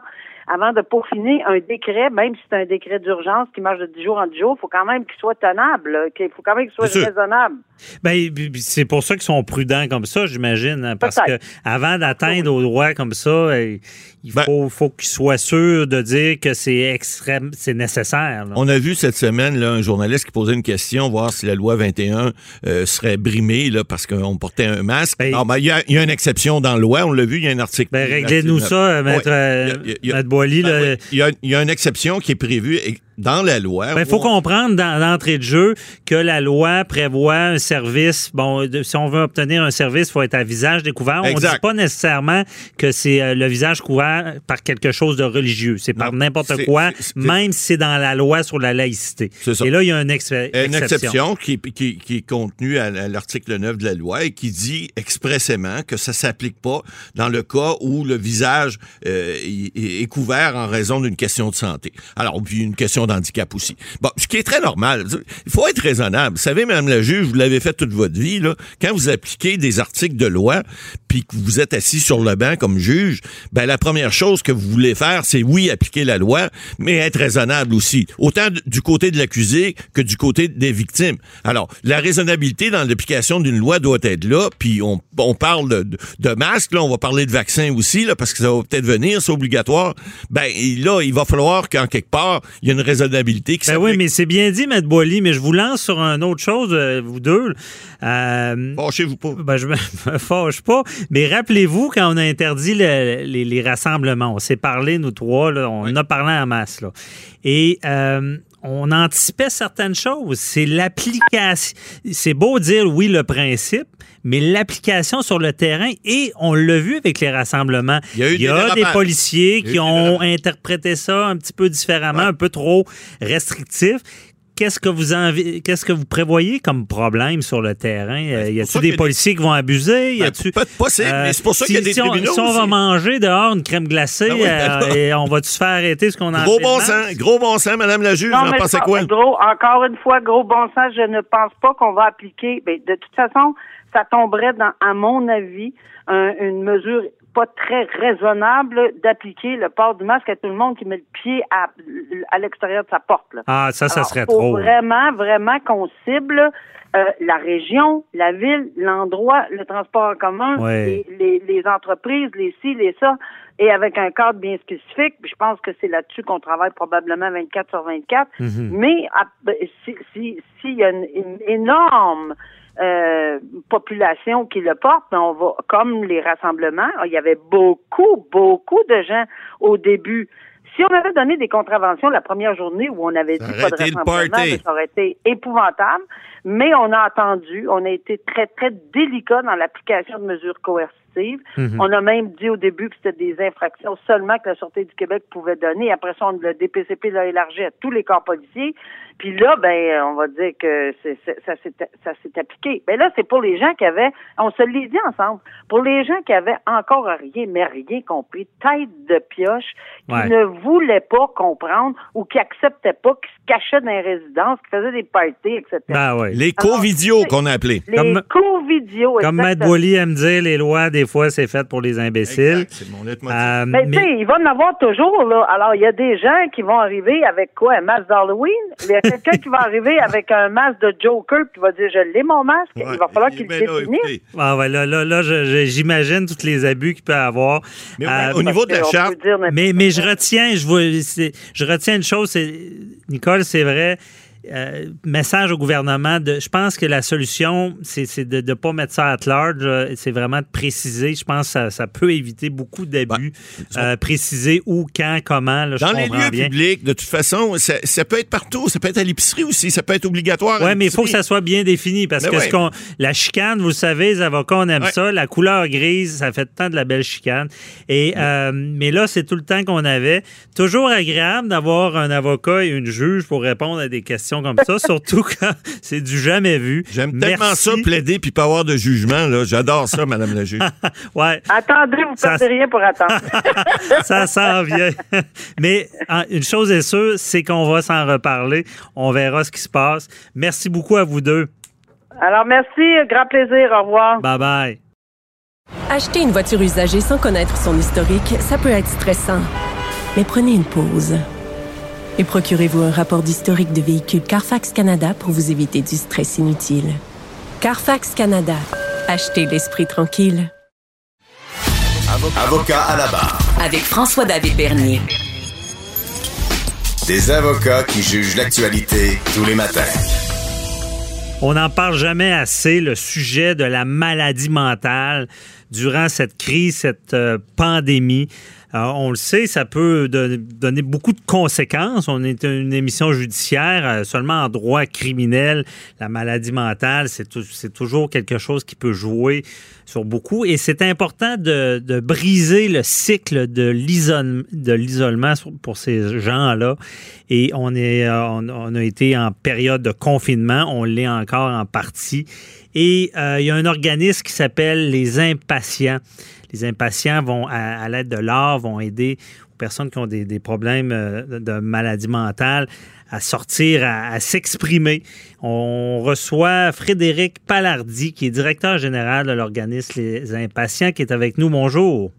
Avant de peaufiner un décret, même si c'est un décret d'urgence qui marche de 10 jours en 10 jours, il faut quand même qu'il soit tenable, qu'il faut quand même qu'il soit Bien raisonnable. Ben, c'est pour ça qu'ils sont prudents comme ça, j'imagine. hein, parce que avant d'atteindre au droit comme ça, euh, il Ben- faut, qu'ils soient sûrs de dire que c'est extrême, c'est nécessaire. là. On a vu cette semaine là, un journaliste qui posait une question, voir si la loi 21 euh, serait brimée là, parce qu'on portait un masque. Ben- non, ben, il y, a, il y a une exception dans la loi, on l'a vu, il y a un article. Ben, réglez-nous ça, maître, Ouais. Il y a- il y a- il y a- maître Boily, Ben oui. Il y, a, il y a une exception qui est prévue dans la loi. Il faut où- comprendre dans l'entrée de jeu que la loi prévoit un service. Bon, de- si on veut obtenir un service, il faut être à visage découvert. On ne dit pas nécessairement que c'est euh, le visage couvert par quelque chose de religieux. C'est par n'importe quoi, même si c'est dans la loi sur la laïcité. Ça. Et là, il y a une, ex- Une exception. exception qui, qui- qui est contenue à, l'article 9 de la loi et qui dit expressément que ça s'applique pas dans le cas où le visage euh, est, est couvert en raison d'une question de santé. Alors, puis une question d'handicap aussi. Bon, ce qui est très normal. Il faut être raisonnable. Vous savez, Madame la juge, vous l'avez fait toute votre vie, là, quand vous appliquez des articles de loi, puis que vous êtes assis sur le banc comme juge, ben la première chose que vous voulez faire, c'est oui, appliquer la loi, mais être raisonnable aussi. Autant du côté de l'accusé que du côté des victimes. Alors, la raisonnabilité dans l'application d'une loi doit être là, puis on, parle de, de, masques, là, on va parler de vaccins aussi, là, parce que ça va peut-être venir, c'est obligatoire. Ben, là, il va falloir qu'en quelque part, il y ait une raisonnabilité qui Ben oui, mais c'est bien dit, Maître Boily, mais je vous lance sur une autre chose, euh, vous deux. Euh, Fâchez-vous pas. Ben, je me me <laughs> fâche pas. Mais rappelez-vous, quand on a interdit le- les, les rassemblements, on s'est parlé, nous trois, là, on en a parlé en masse. Là. Et euh, on anticipait certaines choses. C'est l'application. C'est beau dire oui, le principe, mais l'application sur le terrain, et on l'a vu avec les rassemblements. Il y a eu des policiers Il y a eu qui des ont interprété ça un petit peu différemment, un peu trop restrictif. Qu'est-ce que vous envi- qu'est-ce que vous prévoyez comme problème sur le terrain? Euh, y a-t-il des policiers qui vont abuser? Y Ben, peut- possible, mais c'est pour ça qu'il y a si- des si on, tribunaux si on va manger dehors une crème glacée, Ben oui, ben euh, <laughs> et on va-tu se faire arrêter ce qu'on a Gros bon sens, gros bon sens, Madame la juge, vous en mais pensez pas- quoi? Gros, encore une fois, gros bon sens, je ne pense pas qu'on va appliquer. Ben, de toute façon, ça tomberait dans, à mon avis, un- une mesure pas très raisonnable d'appliquer le port du masque à tout le monde qui met le pied à, à l'extérieur de sa porte. Là. Ah, ça, ça Alors, serait faut trop. Vraiment, vraiment qu'on cible euh, la région, la ville, l'endroit, le transport en commun, Ouais. les, les, les entreprises, les ci, les ça, et avec un cadre bien spécifique. Puis Je pense que c'est là-dessus qu'on travaille probablement 24 sur 24. Mhm. Mais ah, ben, si si s'il y a une, une énorme euh, population qui le porte, on va comme les rassemblements, il y avait beaucoup, beaucoup de gens au début. Si on avait donné des contraventions la première journée où on avait Ça dit pas de rassemblement, ben, ça aurait été épouvantable. Mais on a attendu, on a été très, très délicat dans l'application de mesures coercitives. Mhm. On a même dit au début que c'était des infractions seulement que la Sûreté du Québec pouvait donner. Après ça, on, le DPCP l'a élargi à tous les corps policiers. Puis là, ben, on va dire que c'est- c'est- ça s'est ça s'est appliqué. Ben là, c'est pour les gens qui avaient, on se l'est dit ensemble, pour les gens qui avaient encore rien, mais rien compris, tête de pioche, qui Ouais. ne voulaient pas comprendre ou qui acceptaient pas, qui se cachaient dans les résidences, qui faisaient des parties, etc. Ben ouais. Les covidios qu'on a appelés. les Comme- covidios, Comme Matt. Boily aime dire, les lois, des fois, c'est fait pour les imbéciles. Exact, c'est mon leitmotiv. Euh, Mais, mais- tu sais, il va en avoir toujours, là. Alors, il y a des gens qui vont arriver avec quoi? Un masque d'Halloween? Il y a quelqu'un qui va arriver avec un masque de Joker qui va dire, je l'ai mon masque. Ouais. Il va falloir qu'il Ben le définisse. Ah ouais, là, là, là, j'imagine tous les abus qu'il peut avoir. Mais Euh, au niveau de la charte, Mais, mais je retiens, je, vois, je retiens une chose, c'est, Nicole, c'est vrai, euh, message au gouvernement, de, je pense que la solution, c'est de ne pas mettre ça à large, euh, c'est vraiment de préciser. Je pense que ça, ça peut éviter beaucoup d'abus. Euh, préciser où, quand, comment. Là, Dans je les lieux bien. publics, de toute façon, ça, ça peut être partout. Ça peut être à l'épicerie aussi. Ça peut être obligatoire. Oui, mais il faut que ça soit bien défini parce Ben que ouais. ce qu'on, la chicane, vous savez, les avocats, on aime Ouais. ça. La couleur grise, ça fait tant de la belle chicane. Et, euh, mais là, c'est tout le temps qu'on avait. Toujours agréable d'avoir un avocat et une juge pour répondre à des questions comme ça, surtout <laughs> quand c'est du jamais vu. J'aime tellement Merci. ça, plaider puis pas avoir de jugement. là. J'adore ça, Madame la juge. Ouais, Attendez, vous Ça- perdez rien pour attendre. <laughs> <laughs> ça s'en vient. Mais en- une chose est sûre, c'est qu'on va s'en reparler. On verra ce qui se passe. Merci beaucoup à vous deux. Alors, merci. Grand plaisir. Au revoir. Bye bye. Acheter une voiture usagée sans connaître son historique, ça peut être stressant. Mais prenez une pause. Et procurez-vous un rapport d'historique de véhicule Carfax Canada pour vous éviter du stress inutile. Carfax Canada. Achetez l'esprit tranquille. Avocat à la barre. Avec François-David Bernier. Des avocats qui jugent l'actualité tous les matins. On n'en parle jamais assez, le sujet de la maladie mentale durant cette crise, cette euh, pandémie. On le sait, ça peut don- donner beaucoup de conséquences. On est une émission judiciaire, euh, seulement en droit criminel. La maladie mentale, c'est tou- c'est toujours quelque chose qui peut jouer sur beaucoup. Et c'est important de, briser le cycle de l'isole- de l'isolement pour ces gens-là. Et euh, on a été en période de confinement. On l'est encore en partie. Et euh, il y a un organisme qui s'appelle les impatients. Les impatients vont, à, à l'aide de l'art, vont aider aux personnes qui ont des, des problèmes euh, de, de maladie mentale à sortir, à, à s'exprimer. On reçoit Frédéric Palardi, qui est directeur général de l'organisme Les Impatients, qui est avec nous. Bonjour.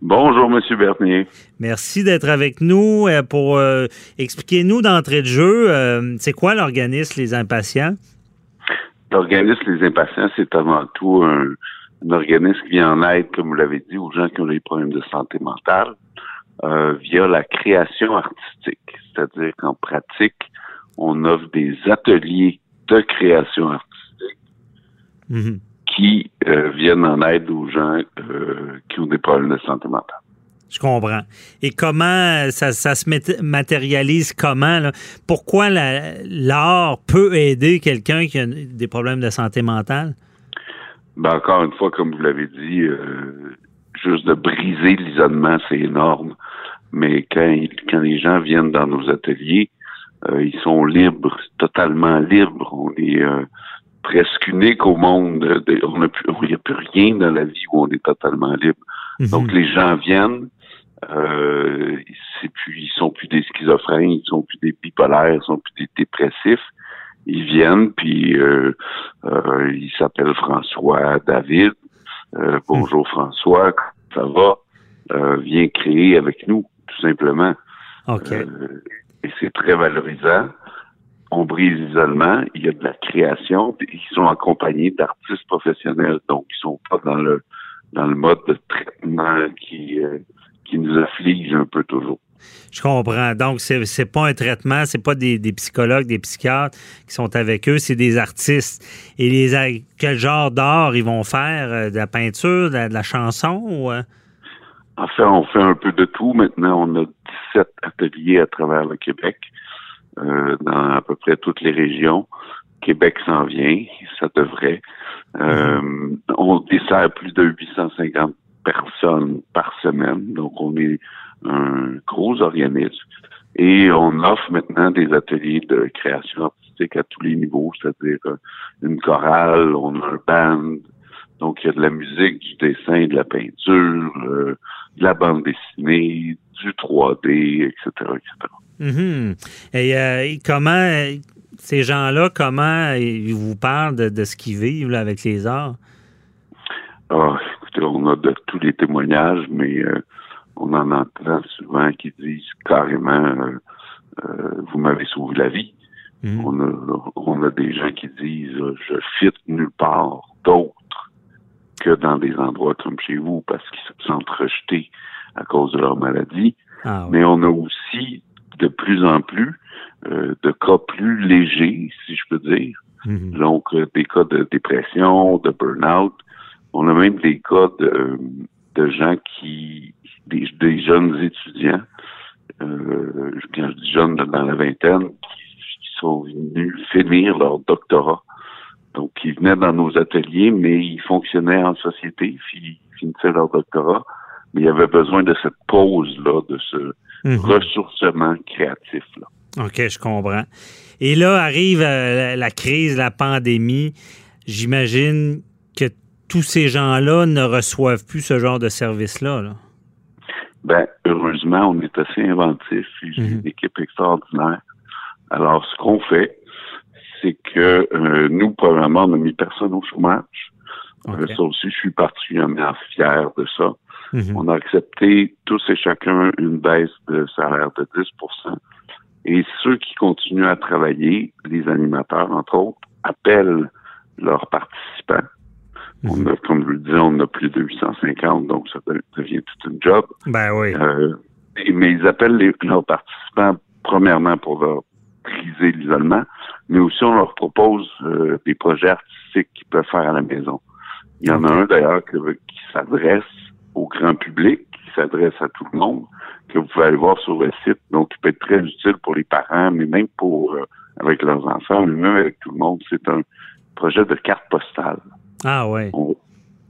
Bonjour, Monsieur Bernier. Merci d'être avec nous euh, pour euh, expliquer-nous d'entrée de jeu, euh, c'est quoi l'organisme Les Impatients? L'organisme Les Impatients, c'est avant tout un, un organisme qui vient en aide, comme vous l'avez dit, aux gens qui ont des problèmes de santé mentale euh, via la création artistique. C'est-à-dire qu'en pratique, on offre des ateliers de création artistique Mhm. qui euh, viennent en aide aux gens euh, qui ont des problèmes de santé mentale. Je comprends. Et comment ça, ça se matérialise comment? là? Pourquoi la- l'art peut aider quelqu'un qui a des problèmes de santé mentale? Ben, encore une fois, comme vous l'avez dit, euh, juste de briser l'isolement, c'est énorme. Mais quand, quand les gens viennent dans nos ateliers, euh, ils sont libres, totalement libres. On est euh, presque unique au monde. De- on a plus, il n'y a plus rien dans la vie où on est totalement libre. Donc les gens viennent, euh, c'est plus, ils sont plus des schizophrènes, ils sont plus des bipolaires, ils sont plus des dépressifs. Ils viennent, puis euh, euh, il s'appelle François David. Euh, bonjour François, ça va? Euh, viens créer avec nous, tout simplement. OK. Euh, et c'est très valorisant. On brise l'isolement, il y a de la création, puis ils sont accompagnés d'artistes professionnels, donc ils sont pas dans le dans le mode de traitement qui euh, qui nous afflige un peu toujours. Je comprends. Donc, c'est c'est pas un traitement, c'est pas des, des psychologues, des psychiatres qui sont avec eux, c'est des artistes. Et les quel genre d'art ils vont faire? Euh, De la peinture, de la, de la chanson? Ou, euh? En fait, on fait un peu de tout. Maintenant, on a 17 ateliers à travers le Québec, euh, dans à peu près toutes les régions. Québec s'en vient, ça devrait. Euh, on dessert plus de 850 personnes par semaine, donc on est un gros organisme. Et on offre maintenant des ateliers de création artistique à tous les niveaux, c'est-à-dire euh, une chorale, on a un band, donc il y a de la musique, du dessin, de la peinture, euh, de la bande dessinée, du 3D, etc., etc. Mhm. Et, euh, et comment ces gens-là, comment ils vous parlent de, de ce qu'ils vivent là, avec les arts? Ah, on a de tous les témoignages, mais euh, on en entend souvent qui disent carrément euh, euh, vous m'avez sauvé la vie. Mhm. On a on a des gens qui disent je fit nulle part d'autre que dans des endroits comme chez vous parce qu'ils se sentent rejetés à cause de leur maladie. Ah, oui. Mais on a aussi de plus en plus euh, de cas plus légers, si je peux dire. Mhm. Donc, euh, des cas de dépression, de burn-out. On a même des cas de, de gens qui, des, des jeunes étudiants, euh, quand je dis jeunes dans la vingtaine, qui, qui sont venus finir leur doctorat. Donc, ils venaient dans nos ateliers, mais ils fonctionnaient en société, puis ils finissaient leur doctorat. Mais il y avait besoin de cette pause-là, de ce Mhm. ressourcement créatif-là. OK, je comprends. Et là arrive euh, la crise, la pandémie. J'imagine que tous ces gens-là ne reçoivent plus ce genre de service-là. là. Ben, heureusement, on est assez inventif. et J'ai Mhm. une équipe extraordinaire. Alors, ce qu'on fait, c'est que euh, nous, premièrement, on n'a mis personne au chômage. Euh, OK. ça aussi, je suis particulièrement fier de ça. Mhm. On a accepté tous et chacun une baisse de salaire de 10% Et ceux qui continuent à travailler, les animateurs, entre autres, appellent leurs participants. On a, comme je le disais, on a plus de 850, donc ça de- devient tout une job. Ben oui. Euh, mais ils appellent les, leurs participants premièrement pour leur briser l'isolement, mais aussi on leur propose euh, des projets artistiques qu'ils peuvent faire à la maison. Il y en a un d'ailleurs qui s'adresse au grand public, qui s'adresse à tout le monde, que vous pouvez aller voir sur le site, donc qui peut être très utile pour les parents, mais même pour euh, avec leurs enfants, mais même avec tout le monde. C'est un projet de carte postale. Ah ouais.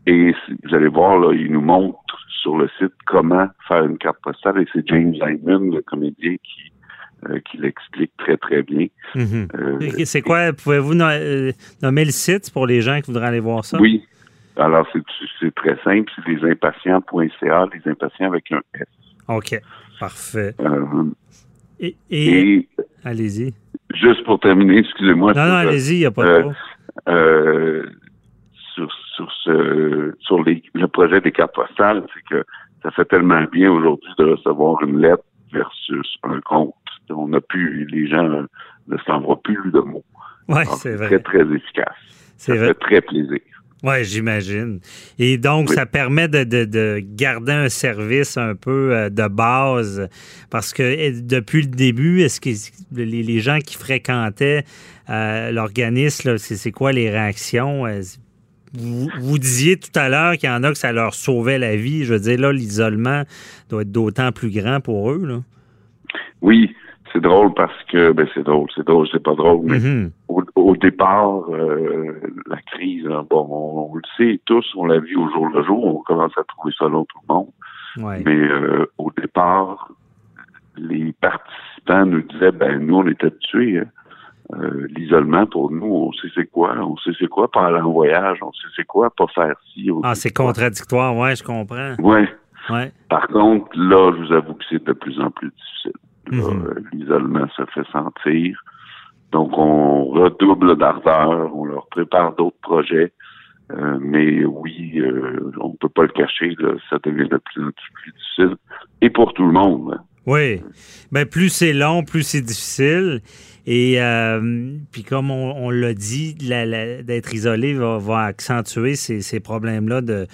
Et vous allez voir, là, il nous montre sur le site comment faire une carte postale et c'est James Hyman, le comédien, qui, euh, qui l'explique très, très bien. Mhm. Euh, C'est quoi? Pouvez-vous euh, nommer le site pour les gens qui voudraient aller voir ça? Oui. Alors, c'est, c'est très simple. C'est lesimpatients.ca, les impatients avec un S. OK. Parfait. Euh, Et, et- et allez-y. juste pour terminer, excusez-moi. Non, non, allez-y, il n'y a pas de euh, euh, sur, sur ce sur les, le projet des cartes postales, c'est que ça fait tellement bien aujourd'hui de recevoir une lettre versus un compte. On n'a plus, les gens euh, ne s'envoient plus de mots. Oui, c'est Très, vrai. très efficace. C'est Ça vrai. fait très plaisir. Oui, j'imagine. Et donc, Oui. ça permet de, de- de garder un service un peu euh, de base parce que eh, depuis le début, est-ce que les, gens qui fréquentaient euh, l'organisme, c'est c'est quoi les réactions? Vous, vous disiez tout à l'heure qu'il y en a que ça leur sauvait la vie. Je veux dire, là, l'isolement doit être d'autant plus grand pour eux. Là. Oui, c'est drôle parce que, ben c'est drôle, c'est drôle, c'est pas drôle, mais Mhm. au, au départ, euh, la crise, hein, bon, on, on le sait tous, on l'a vu au jour le jour, on commence à trouver ça long tout le monde. Ouais. Mais euh, au départ, les participants nous disaient, ben nous, on est habitués. hein. Euh, L'isolement, pour nous, on sait c'est quoi. On sait c'est quoi pas aller en voyage. On sait c'est quoi pas faire ci. on Ah, c'est contradictoire, ouais, je comprends. Ouais. Ouais. Par contre, là, je vous avoue que c'est de plus en plus difficile. Mhm. euh, L'isolement se fait sentir. Donc, on redouble d'ardeur, on leur prépare d'autres projets. Euh, mais oui, euh, on peut pas le cacher, là, ça devient de plus en plus difficile. Et pour tout le monde. Oui. Ben, plus c'est long, plus c'est difficile. Et euh, puis comme on, l'a dit, d'être isolé va, accentuer ces, problèmes-là de,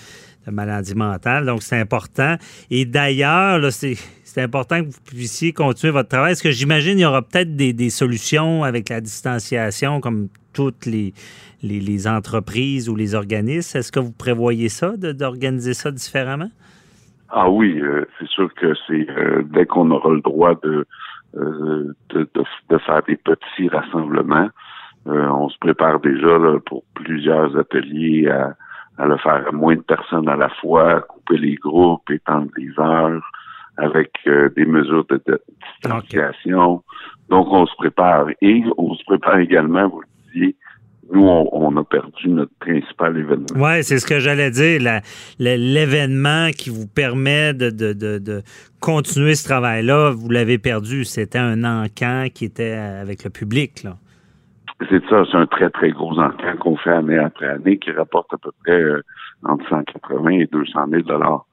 de maladie mentale. Donc, c'est important. Et d'ailleurs, c'est important que vous puissiez continuer votre travail. Est-ce que j'imagine il y aura peut-être des, solutions avec la distanciation, comme toutes les, entreprises ou les organismes? Est-ce que vous prévoyez ça, d'organiser ça différemment? Ah oui, euh, c'est sûr que c'est euh, dès qu'on aura le droit de, euh, de, de, de faire des petits rassemblements, euh, on se prépare déjà là, pour plusieurs ateliers à, à le faire à moins de personnes à la fois, couper les groupes, étendre les heures, avec euh, des mesures de, de distanciation. Donc on se prépare et on se prépare également, vous le disiez, nous on, on a perdu notre principal événement. Oui, c'est ce que j'allais dire. L'événement qui vous permet de, de- de- de continuer ce travail-là, vous l'avez perdu. C'était un encan qui était avec le public. Là. C'est ça, c'est un très, très gros encan qu'on fait année après année qui rapporte à peu près euh, entre 180 et 200 000 dollars.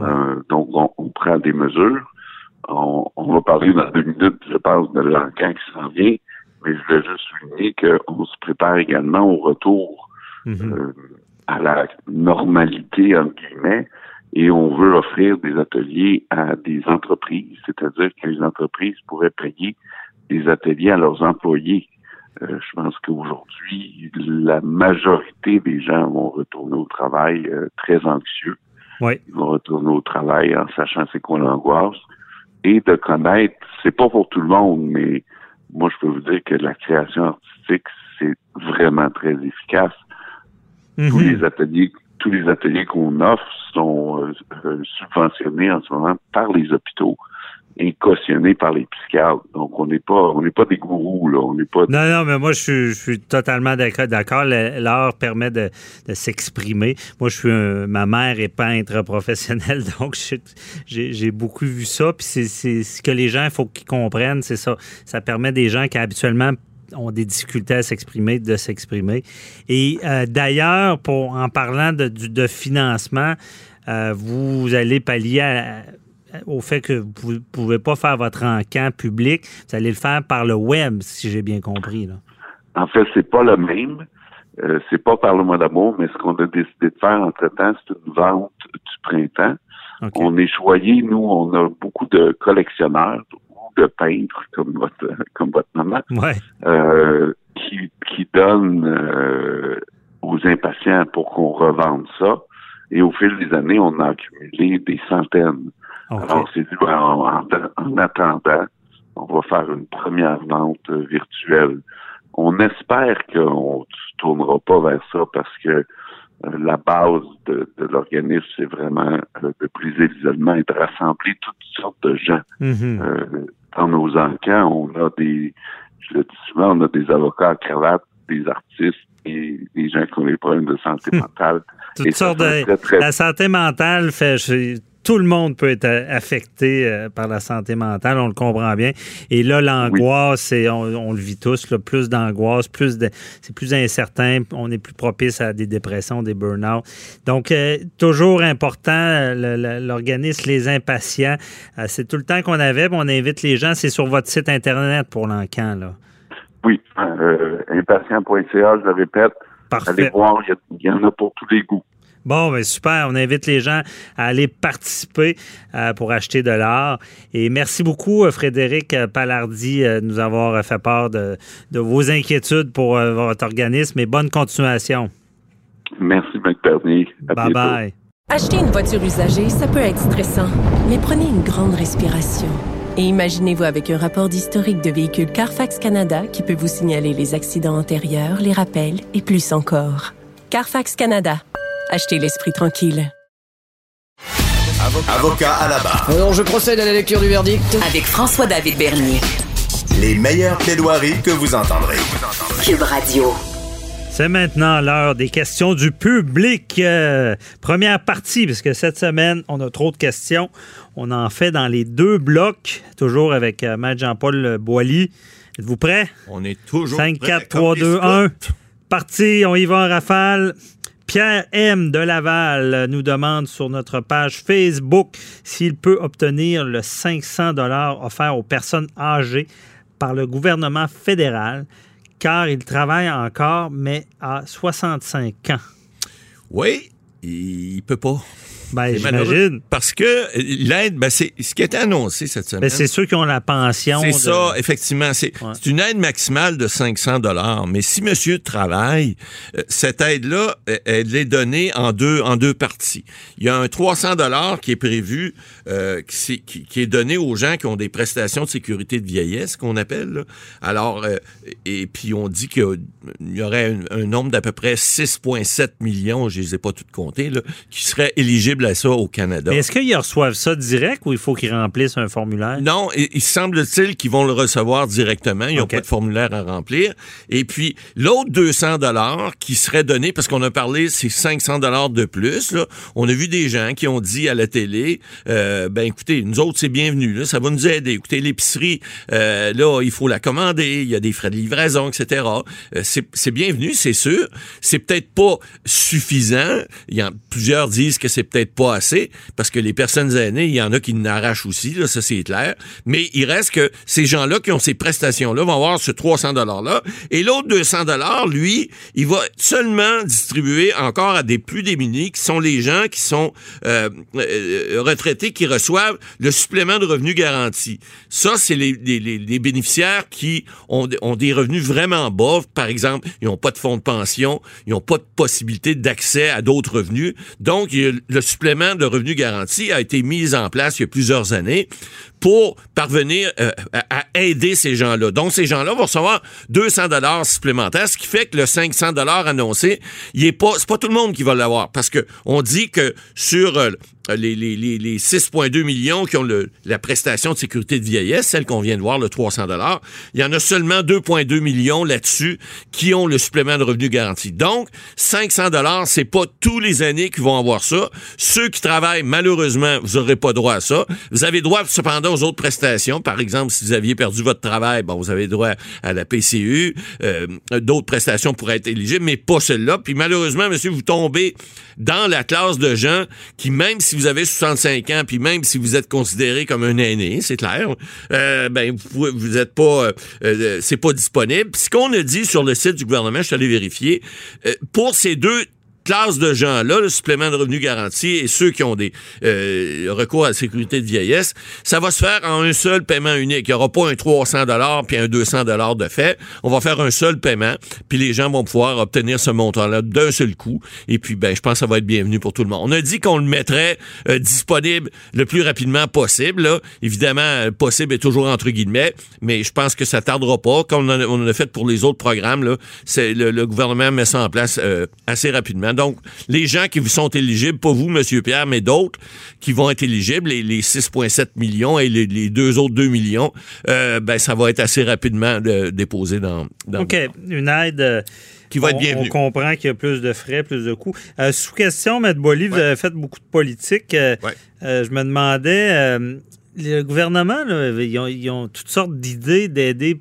Euh, donc, on, on prend des mesures. On, on va parler dans deux minutes, je pense, de l'encan qui s'en vient, mais je voulais juste souligner qu'on se prépare également au retour Mhm. euh, à la normalité, entre guillemets, Et on veut offrir des ateliers à des entreprises, c'est-à-dire que les entreprises pourraient payer des ateliers à leurs employés. Euh, je pense qu'aujourd'hui, la majorité des gens vont retourner au travail euh, très anxieux. Oui. Ils vont retourner au travail en sachant c'est quoi l'angoisse. Et de connaître, c'est pas pour tout le monde, mais moi je peux vous dire que la création artistique, c'est vraiment très efficace. Tous Mhm. les ateliers, tous les ateliers qu'on offre sont euh, euh, subventionnés en ce moment par les hôpitaux cautionnés par les psychiatres. Donc on n'est pas, on n'est pas des gourous là, on n'est pas. Non, non, mais moi, je suis, totalement d'accord. L'art permet de, s'exprimer. Moi, je suis un- ma mère est peintre professionnelle, <laughs> donc j'ai beaucoup vu ça. Puis c'est ce que les gens, faut qu'ils comprennent, c'est ça. Ça permet des gens qui habituellement ont des difficultés à s'exprimer, de s'exprimer. Et euh, d'ailleurs, pour en parlant de, de financement, euh, vous allez pallier à- au fait que vous ne pouvez pas faire votre encan public, vous allez le faire par le web, si j'ai bien compris. Là. En fait, c'est pas le même. Euh, c'est pas par le mois d'amour, mais ce qu'on a décidé de faire entre-temps, c'est une vente du printemps. On est choyé, nous, on a beaucoup de collectionneurs ou de peintres comme votre <laughs> comme votre maman, Ouais. euh, qui, qui donnent euh, aux impatients pour qu'on revende ça. Et au fil des années, on a accumulé des centaines. OK. Alors, on s'est dit, ben, en, en- en attendant, on va faire une première vente euh, virtuelle. On espère qu'on ne se tournera pas vers ça parce que euh, la base de, de l'organisme, c'est vraiment euh, de briser l'isolement et de rassembler toutes sortes de gens. Mhm. Euh, dans nos encans, on a des, je le dis souvent, on a des avocats à cravate, des artistes et des gens qui ont des problèmes de santé mentale. Toutes Et sortes de. très, très- La santé mentale fait. je- tout le monde peut être affecté euh, par la santé mentale, on le comprend bien. Et là, l'angoisse, c'est- on, on le vit tous, là, plus d'angoisse, plus de, c'est plus incertain, on est plus propice à des dépressions, des burn-out. Donc, euh, toujours important, euh, le- le- l'organisme Les Impatients, euh, c'est tout le temps qu'on avait, on invite les gens, c'est sur votre site Internet pour l'encan, là. Oui, euh, impatient.ca, je le répète. Parfait. Allez voir, il y a- il y, en a pour tous les goûts. Bon, ben super. On invite les gens à aller participer euh, pour acheter de l'art. Et merci beaucoup, euh, Frédéric euh, Palardi, euh, de nous avoir fait part de, de vos inquiétudes pour euh, votre organisme et bonne continuation. Merci, McBernier. À Bye bientôt. bye. Acheter une voiture usagée, ça peut être stressant, mais prenez une grande respiration. Et imaginez-vous avec un rapport d'historique de véhicule Carfax Canada qui peut vous signaler les accidents antérieurs, les rappels et plus encore. Carfax Canada. Achetez l'esprit tranquille. Avocat à la barre. Alors je procède à la lecture du verdict. Avec François-David Bernier. Les meilleures plaidoiries que vous entendrez. Cube Radio. C'est maintenant l'heure des questions du public. Euh, première partie, parce que cette semaine, on a trop de questions. On en fait dans les deux blocs, toujours avec euh, Maître Jean-Paul Boilly. Êtes-vous prêts? On est toujours 5, prêt 4, comme 3, les 2, scouts. 1. Parti, on y va en rafale. Pierre M. de Laval nous demande sur notre page Facebook s'il peut obtenir le 500 dollars offert aux personnes âgées par le gouvernement fédéral, car il travaille encore, mais à 65 ans. Oui, il peut pas. Ben, j'imagine. Parce que l'aide, ben, c'est ce qui était annoncé cette semaine. Ben, c'est ceux qui ont la pension. C'est de- ça, effectivement. C'est Ouais. une aide maximale de 500 dollars. Mais si monsieur travaille, euh, cette aide-là, euh, elle est donnée en deux, en deux parties. Il y a un 300 dollars qui est prévu, euh, qui, c'est- qui- qui est donné aux gens qui ont des prestations de sécurité de vieillesse, qu'on appelle. là. Alors, euh, et puis on dit qu'il y aurait un, un nombre d'à peu près 6,7 millions, je les ai pas toutes comptées, là, qui seraient éligibles à ça au Canada. Mais est-ce qu'ils reçoivent ça direct ou il faut qu'ils remplissent un formulaire? Non, il, il semble-t-il qu'ils vont le recevoir directement. Ils n'ont OK. pas de formulaire à remplir. Et puis, l'autre 200 dollars qui serait donné, parce qu'on a parlé, c'est 500 dollars de plus. Là. On a vu des gens qui ont dit à la télé, euh, ben écoutez, nous autres, c'est bienvenu. Là, ça va nous aider. Écoutez, l'épicerie, euh, là, il faut la commander. Il y a des frais de livraison, etc. Euh, c'est c'est bienvenu, c'est sûr. C'est peut-être pas suffisant. Il y en, plusieurs disent que c'est peut-être pas assez, parce que les personnes aînées, il y en a qui n'arrachent aussi, là, ça c'est clair. Mais il reste que ces gens-là qui ont ces prestations-là vont avoir ce 300 $-là. Et l'autre 200 lui, il va seulement distribuer encore à des plus démunis, qui sont les gens qui sont euh, euh, retraités, qui reçoivent le supplément de revenu garanti. Ça, c'est les, les, bénéficiaires qui ont, ont des revenus vraiment bas. Par exemple, ils n'ont pas de fonds de pension, ils n'ont pas de possibilité d'accès à d'autres revenus. Donc, le supplément de revenu garanti a été mis en place il y a plusieurs années pour parvenir euh, à, aider ces gens-là. Donc, ces gens-là vont recevoir 200 dollars supplémentaires, ce qui fait que le 500 dollars annoncé, il est pas, c'est pas tout le monde qui va l'avoir, parce que on dit que sur euh, les, les, les, 6,2 millions qui ont la prestation de sécurité de vieillesse, celle qu'on vient de voir, le 300 dollars, il y en a seulement 2,2 millions là-dessus qui ont le supplément de revenu garanti. Donc, 500 dollars, c'est pas tous les années qui vont avoir ça. Ceux qui travaillent, malheureusement, vous n'aurez pas droit à ça. Vous avez droit, cependant, aux autres prestations. Par exemple, si vous aviez perdu votre travail, bon, vous avez droit à la PCU. Euh, d'autres prestations pourraient être éligibles, mais pas celle-là. Puis malheureusement, monsieur, vous tombez dans la classe de gens qui, même si vous avez 65 ans, puis même si vous êtes considéré comme un aîné, c'est clair, euh, ben vous, vous êtes pas, euh, euh, c'est pas disponible. Ce qu'on a dit sur le site du gouvernement, je suis allé vérifier, pour ces deux classe de gens-là, le supplément de revenu garanti et ceux qui ont des euh, recours à la sécurité de vieillesse, ça va se faire en un seul paiement unique. Il n'y aura pas un 300 puis un 200 de fait. On va faire un seul paiement, puis les gens vont pouvoir obtenir ce montant-là d'un seul coup. Et puis, ben, je pense que ça va être bienvenu pour tout le monde. On a dit qu'on le mettrait euh, disponible le plus rapidement possible. Évidemment, euh, possible est toujours entre guillemets, mais je pense que ça tardera pas. Comme on, en a, fait pour les autres programmes, là, le, le, gouvernement met ça en place assez rapidement. Donc, les gens qui vous sont éligibles, pas vous, Monsieur Pierre, mais d'autres qui vont être éligibles, les, 6,7 millions et les, deux autres 2 millions, euh, ben, ça va être assez rapidement déposé dans, OK. Une aide. Euh, qui va être bienvenue. On comprend qu'il y a plus de frais, plus de coûts. Euh, sous question, M. Bolly, vous avez fait beaucoup de politique. je me demandais, le gouvernement, ils, ont, toutes sortes d'idées d'aider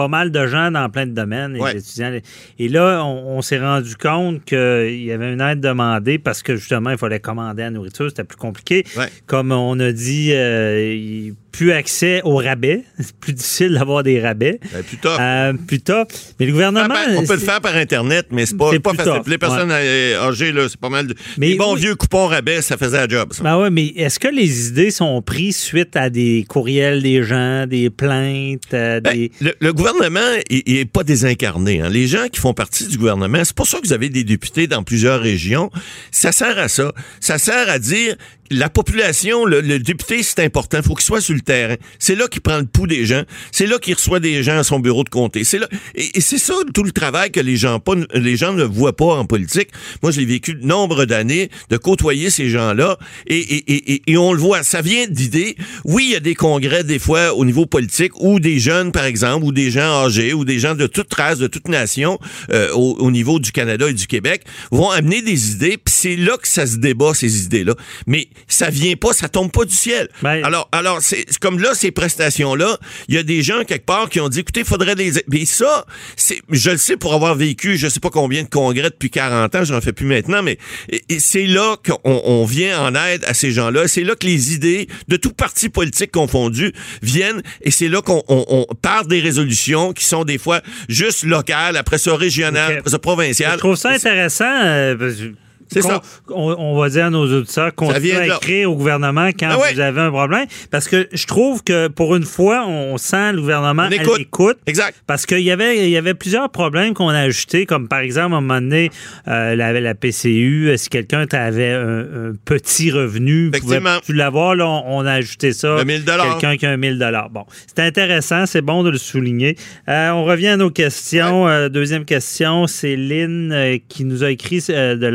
pas mal de gens dans plein de domaines, les étudiants. Et là, on, s'est rendu compte qu'il y avait une aide demandée parce que justement, il fallait commander la nourriture, c'était plus compliqué. Comme on a dit, euh, plus accès aux rabais. C'est plus difficile d'avoir des rabais. Ben, plus tard. Euh, plus tard. Mais le gouvernement. on peut le faire par Internet, mais c'est pas, pas facile. les personnes âgées, là, c'est pas mal de. Mais, les bons vieux coupons rabais, ça faisait un job. Ça. Ben ouais, mais est-ce que les idées sont prises suite à des courriels des gens, des plaintes, euh, ben, des. Le, gouvernement, il n'est pas désincarné. Hein. Les gens qui font partie du gouvernement, c'est pour ça que vous avez des députés dans plusieurs régions. Ça sert à ça. Ça sert à dire la population, le, député, c'est important. Faut qu'il soit sur le terrain. C'est là qu'il prend le pouls des gens. C'est là qu'il reçoit des gens à son bureau de comté. C'est là, et, c'est ça tout le travail que les gens pas, les gens ne voient pas en politique. Moi, j'ai vécu de nombre d'années de côtoyer ces gens-là, et, et, et, on le voit. Ça vient d'idées. Oui, il y a des congrès des fois au niveau politique où des jeunes, par exemple, ou des gens âgés, ou des gens de toute race, de toute nation, euh, au, au, niveau du Canada et du Québec, vont amener des idées. Puis c'est là que ça se débat ces idées-là. Mais ça vient pas, ça tombe pas du ciel. Ben, alors, alors c'est comme là ces prestations là, il y a des gens quelque part qui ont dit écoutez, il faudrait les mais ça, je le sais pour avoir vécu, je sais pas combien de congrès depuis 40 ans, j'en fais plus maintenant, mais c'est là qu'on on vient en aide à ces gens-là, c'est là que les idées de tout parti politique confondu viennent et c'est là qu'on on, part des résolutions qui sont des fois juste locales, après ça régionales, après ça provinciales. Je trouve ça intéressant. Euh, c'est ça. On, va dire à nos auditeurs, continuez à écrire au gouvernement quand ah vous avez un problème. Parce que je trouve que pour une fois, on sent le gouvernement à l'écoute. Exact. Parce qu'il y avait, il y avait plusieurs problèmes qu'on a ajoutés, comme par exemple, à un moment donné, euh, la, la PCU, si quelqu'un avait un, petit revenu, tu l'avoir, là, on, a ajouté ça. Quelqu'un qui a un 1000 Bon, c'est intéressant, c'est bon de le souligner. Euh, on revient à nos questions. Euh, deuxième question, c'est Lynn qui nous a écrit de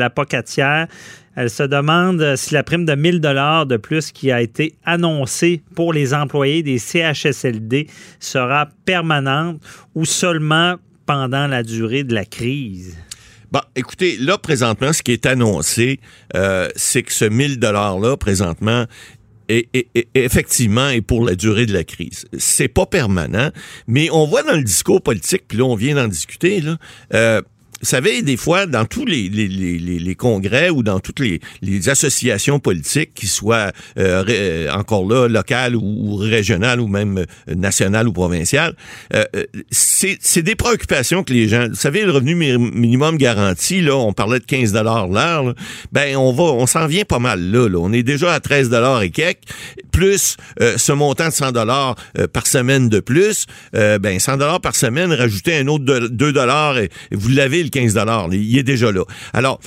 elle se demande si la prime de 1000 dollars de plus qui a été annoncée pour les employés des CHSLD sera permanente ou seulement pendant la durée de la crise. Bon, écoutez, là, présentement, ce qui est annoncé, euh, c'est que ce 1000 $-là, présentement, est, effectivement est pour la durée de la crise. C'est pas permanent, mais on voit dans le discours politique, puis là, on vient d'en discuter, là, euh, vous savez, des fois, dans tous les, les, les, les congrès ou dans toutes les, associations politiques, qui soient euh, euh, encore là, locales ou, régionales ou même euh, nationales ou provinciales, euh, euh, c'est des préoccupations que les gens... Vous savez, le revenu mi- minimum garanti, là, on parlait de 15 l'heure, ben on va, on s'en vient pas mal là, là. On est déjà à 13 et quelques, plus euh, ce montant de 100 dollars par semaine de plus, euh, ben 100 dollars par semaine, rajoutez un autre de- 2 dollars et, vous l'avez le 15 dollars, il est déjà là. Alors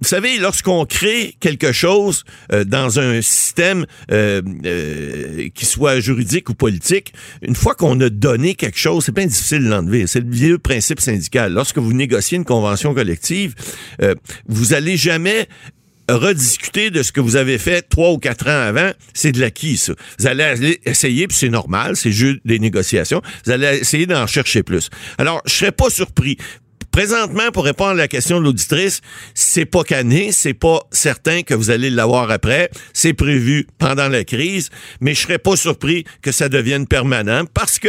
vous savez, lorsqu'on crée quelque chose euh, dans un système euh, euh, qui soit juridique ou politique, une fois qu'on a donné quelque chose, c'est bien difficile de l'enlever. C'est le vieux principe syndical. Lorsque vous négociez une convention collective, euh, vous allez jamais rediscuter de ce que vous avez fait trois ou quatre ans avant, c'est de l'acquis, ça. Vous allez essayer, puis c'est normal, c'est juste des négociations, vous allez essayer d'en chercher plus. Alors, je serais pas surpris. Présentement, pour répondre à la question de l'auditrice, c'est pas cané, c'est pas certain que vous allez l'avoir après. C'est prévu pendant la crise, mais je serais pas surpris que ça devienne permanent parce que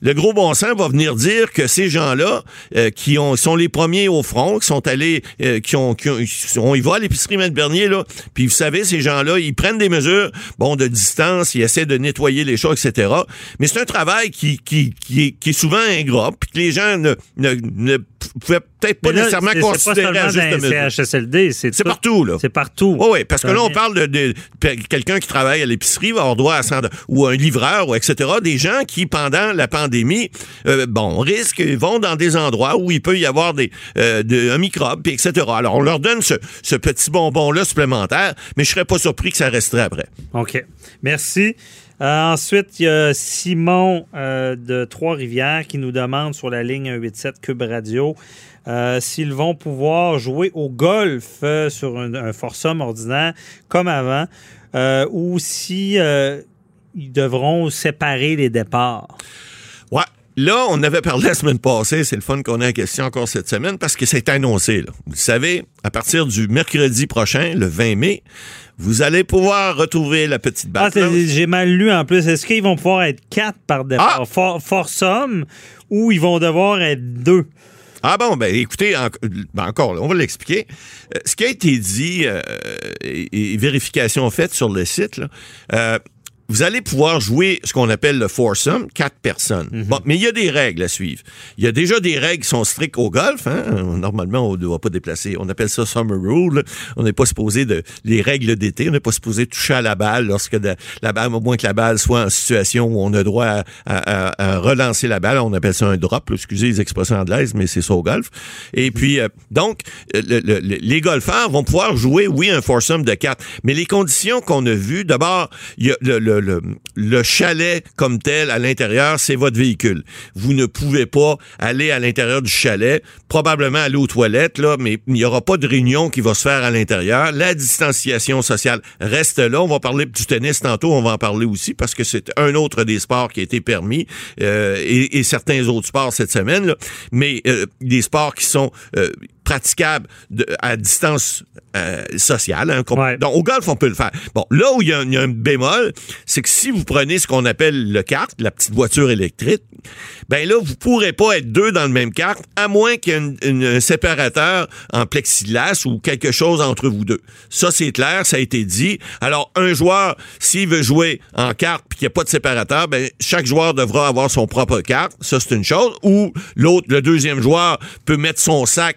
le gros bon sens va venir dire que ces gens-là, euh, qui ont, sont les premiers au front, qui sont allés, euh, qui ont, qui ont- on y va à l'épicerie Maître Bernier, là, puis vous savez, ces gens-là, ils prennent des mesures, bon, de distance, ils essaient de nettoyer les choses, etc. Mais c'est un travail qui, qui, qui est souvent ingrat, puis que les gens ne, ne, ne pouvaient peut-être pas là, nécessairement considérer à pas juste mesure. CHSLD, c'est C'est tout- partout, là. C'est partout. Oui, oui, parce que là, on parle de, de- de quelqu'un qui travaille à l'épicerie va avoir droit à 100 ou un livreur, ou etc. Des gens qui, pendant la pandémie, euh, bon, risquent, vont dans des endroits où il peut y avoir des, euh, de- un microbe, puis etc. Alors, on leur donne ce, ce petit bonbon-là supplémentaire, mais je serais pas surpris que ça resterait après. OK. Merci. Euh, ensuite, il y a Simon euh, de Trois-Rivières qui nous demande sur la ligne 187 Cube Radio euh, s'ils vont pouvoir jouer au golf sur un, un foursome ordinaire comme avant ou si ils devront séparer les départs. Là, on avait parlé la semaine passée, c'est le fun qu'on ait la question encore cette semaine parce que c'est annoncé. Là. Vous savez, à partir du mercredi prochain, le 20 mai, vous allez pouvoir retrouver la petite Ah, balle. c'est- j'ai mal lu en plus. Est-ce qu'ils vont pouvoir être quatre par départ, Ah! for- ou ils vont devoir être deux? Ah bon, ben écoutez, en- ben, encore, là, on va l'expliquer. Euh, ce qui a été dit euh, et, et vérification faite sur le site, là, euh, vous allez pouvoir jouer ce qu'on appelle le foursome, quatre personnes. Bon, mais il y a des règles à suivre. Il y a déjà des règles qui sont strictes au golf. Hein? Normalement, on ne doit pas déplacer. On appelle ça summer rule. On n'est pas supposé de les règles d'été. On n'est pas supposé toucher à la balle lorsque de- la balle, au moins que la balle soit en situation où on a droit à, à- à- à relancer la balle. On appelle ça un drop. Excusez les expressions anglaises, mais c'est ça au golf. Et puis, euh, donc, le- le- le- les golfeurs vont pouvoir jouer, oui, un foursome de quatre. Mais les conditions qu'on a vues, d'abord, il y a le, le, le, le chalet comme tel à l'intérieur, c'est votre véhicule. Vous ne pouvez pas aller à l'intérieur du chalet, probablement aller aux toilettes, là, mais il n'y aura pas de réunion qui va se faire à l'intérieur. La distanciation sociale reste là. On va parler du tennis tantôt, on va en parler aussi parce que c'est un autre des sports qui a été permis euh, et, et certains autres sports cette semaine. là. Mais euh, des sports qui sont euh, praticables de- à distance euh, sociale. hein, Ouais. donc, au golf, on peut le faire. Bon, là où il y, a un- il y a un bémol, c'est que si vous prenez ce qu'on appelle le kart, la petite voiture électrique, ben là, vous pourrez pas être deux dans le même kart, à moins qu'il y ait une- une- un séparateur en plexiglas ou quelque chose entre vous deux. Ça, c'est clair, ça a été dit. Alors, un joueur, s'il veut jouer en carte puis qu'il n'y a pas de séparateur, ben, chaque joueur devra avoir son propre carte. Ça, c'est une chose. Ou l'autre, le deuxième joueur, peut mettre son sac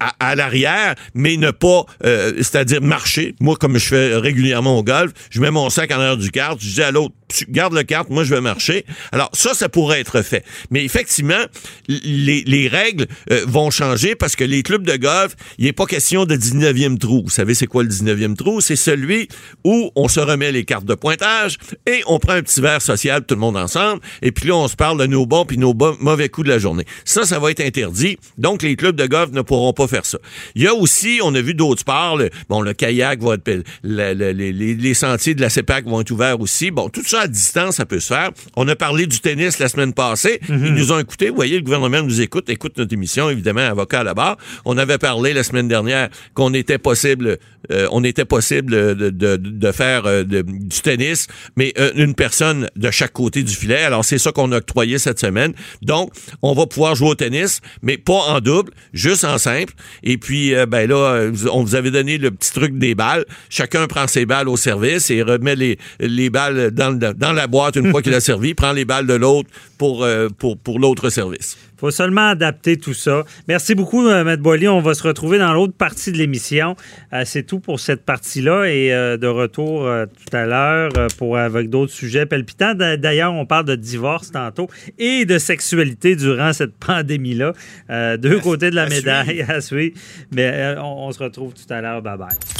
à, à- l'arrière, mais ne pas, euh, c'est-à-dire marcher. Moi, comme je fais régulièrement au golf, je mets mon sac en arrière du carte, je dis à l'autre, garde le carte, moi je vais marcher. Alors ça, ça pourrait être fait. Mais effectivement, les, les règles euh, vont changer parce que les clubs de golf, il n'est pas question de 19e trou. Vous savez c'est quoi le 19e trou? C'est celui où on se remet les cartes de pointage et on prend un petit verre social tout le monde ensemble et puis là on se parle de nos bons puis nos mauvais coups de la journée. Ça, ça va être interdit. Donc les clubs de golf ne pourront pas faire ça. Il y a aussi, on a vu d'autres sports, le, bon, le kayak va être, le- le- les, sentiers de la CEPAC vont être ouverts aussi. Bon, tout ça à distance, ça peut se faire. On a parlé du tennis la semaine passée. Ils nous ont écoutés. Vous voyez, le gouvernement nous écoute, écoute notre émission, évidemment, avocat à la barre. On avait parlé la semaine dernière qu'on était possible, euh, on était possible de, de, de faire euh, de- du tennis, mais euh, une personne de chaque côté du filet. Alors, c'est ça qu'on a octroyé cette semaine. Donc, on va pouvoir jouer au tennis, mais pas en double, juste en simple. Et puis, euh, ben là, euh, on vous avait donné le petit truc des balles. Chacun prend ses balles au service et remet les, les balles dans, le- dans la boîte une fois qu'il a <laughs> servi, prend les balles de l'autre pour, euh, pour, pour l'autre service. faut seulement adapter tout ça. Merci beaucoup, euh, Maître Boily. On va se retrouver dans l'autre partie de l'émission. Euh, c'est tout pour cette partie-là et de retour tout à l'heure pour avec d'autres sujets palpitants. D'a- D'ailleurs, on parle de divorce tantôt et de sexualité durant cette <laughs> pandémie-là. Deux côtés de la à médaille <laughs> à suivre. Mais on, on se retrouve tout à l'heure. Bye bye.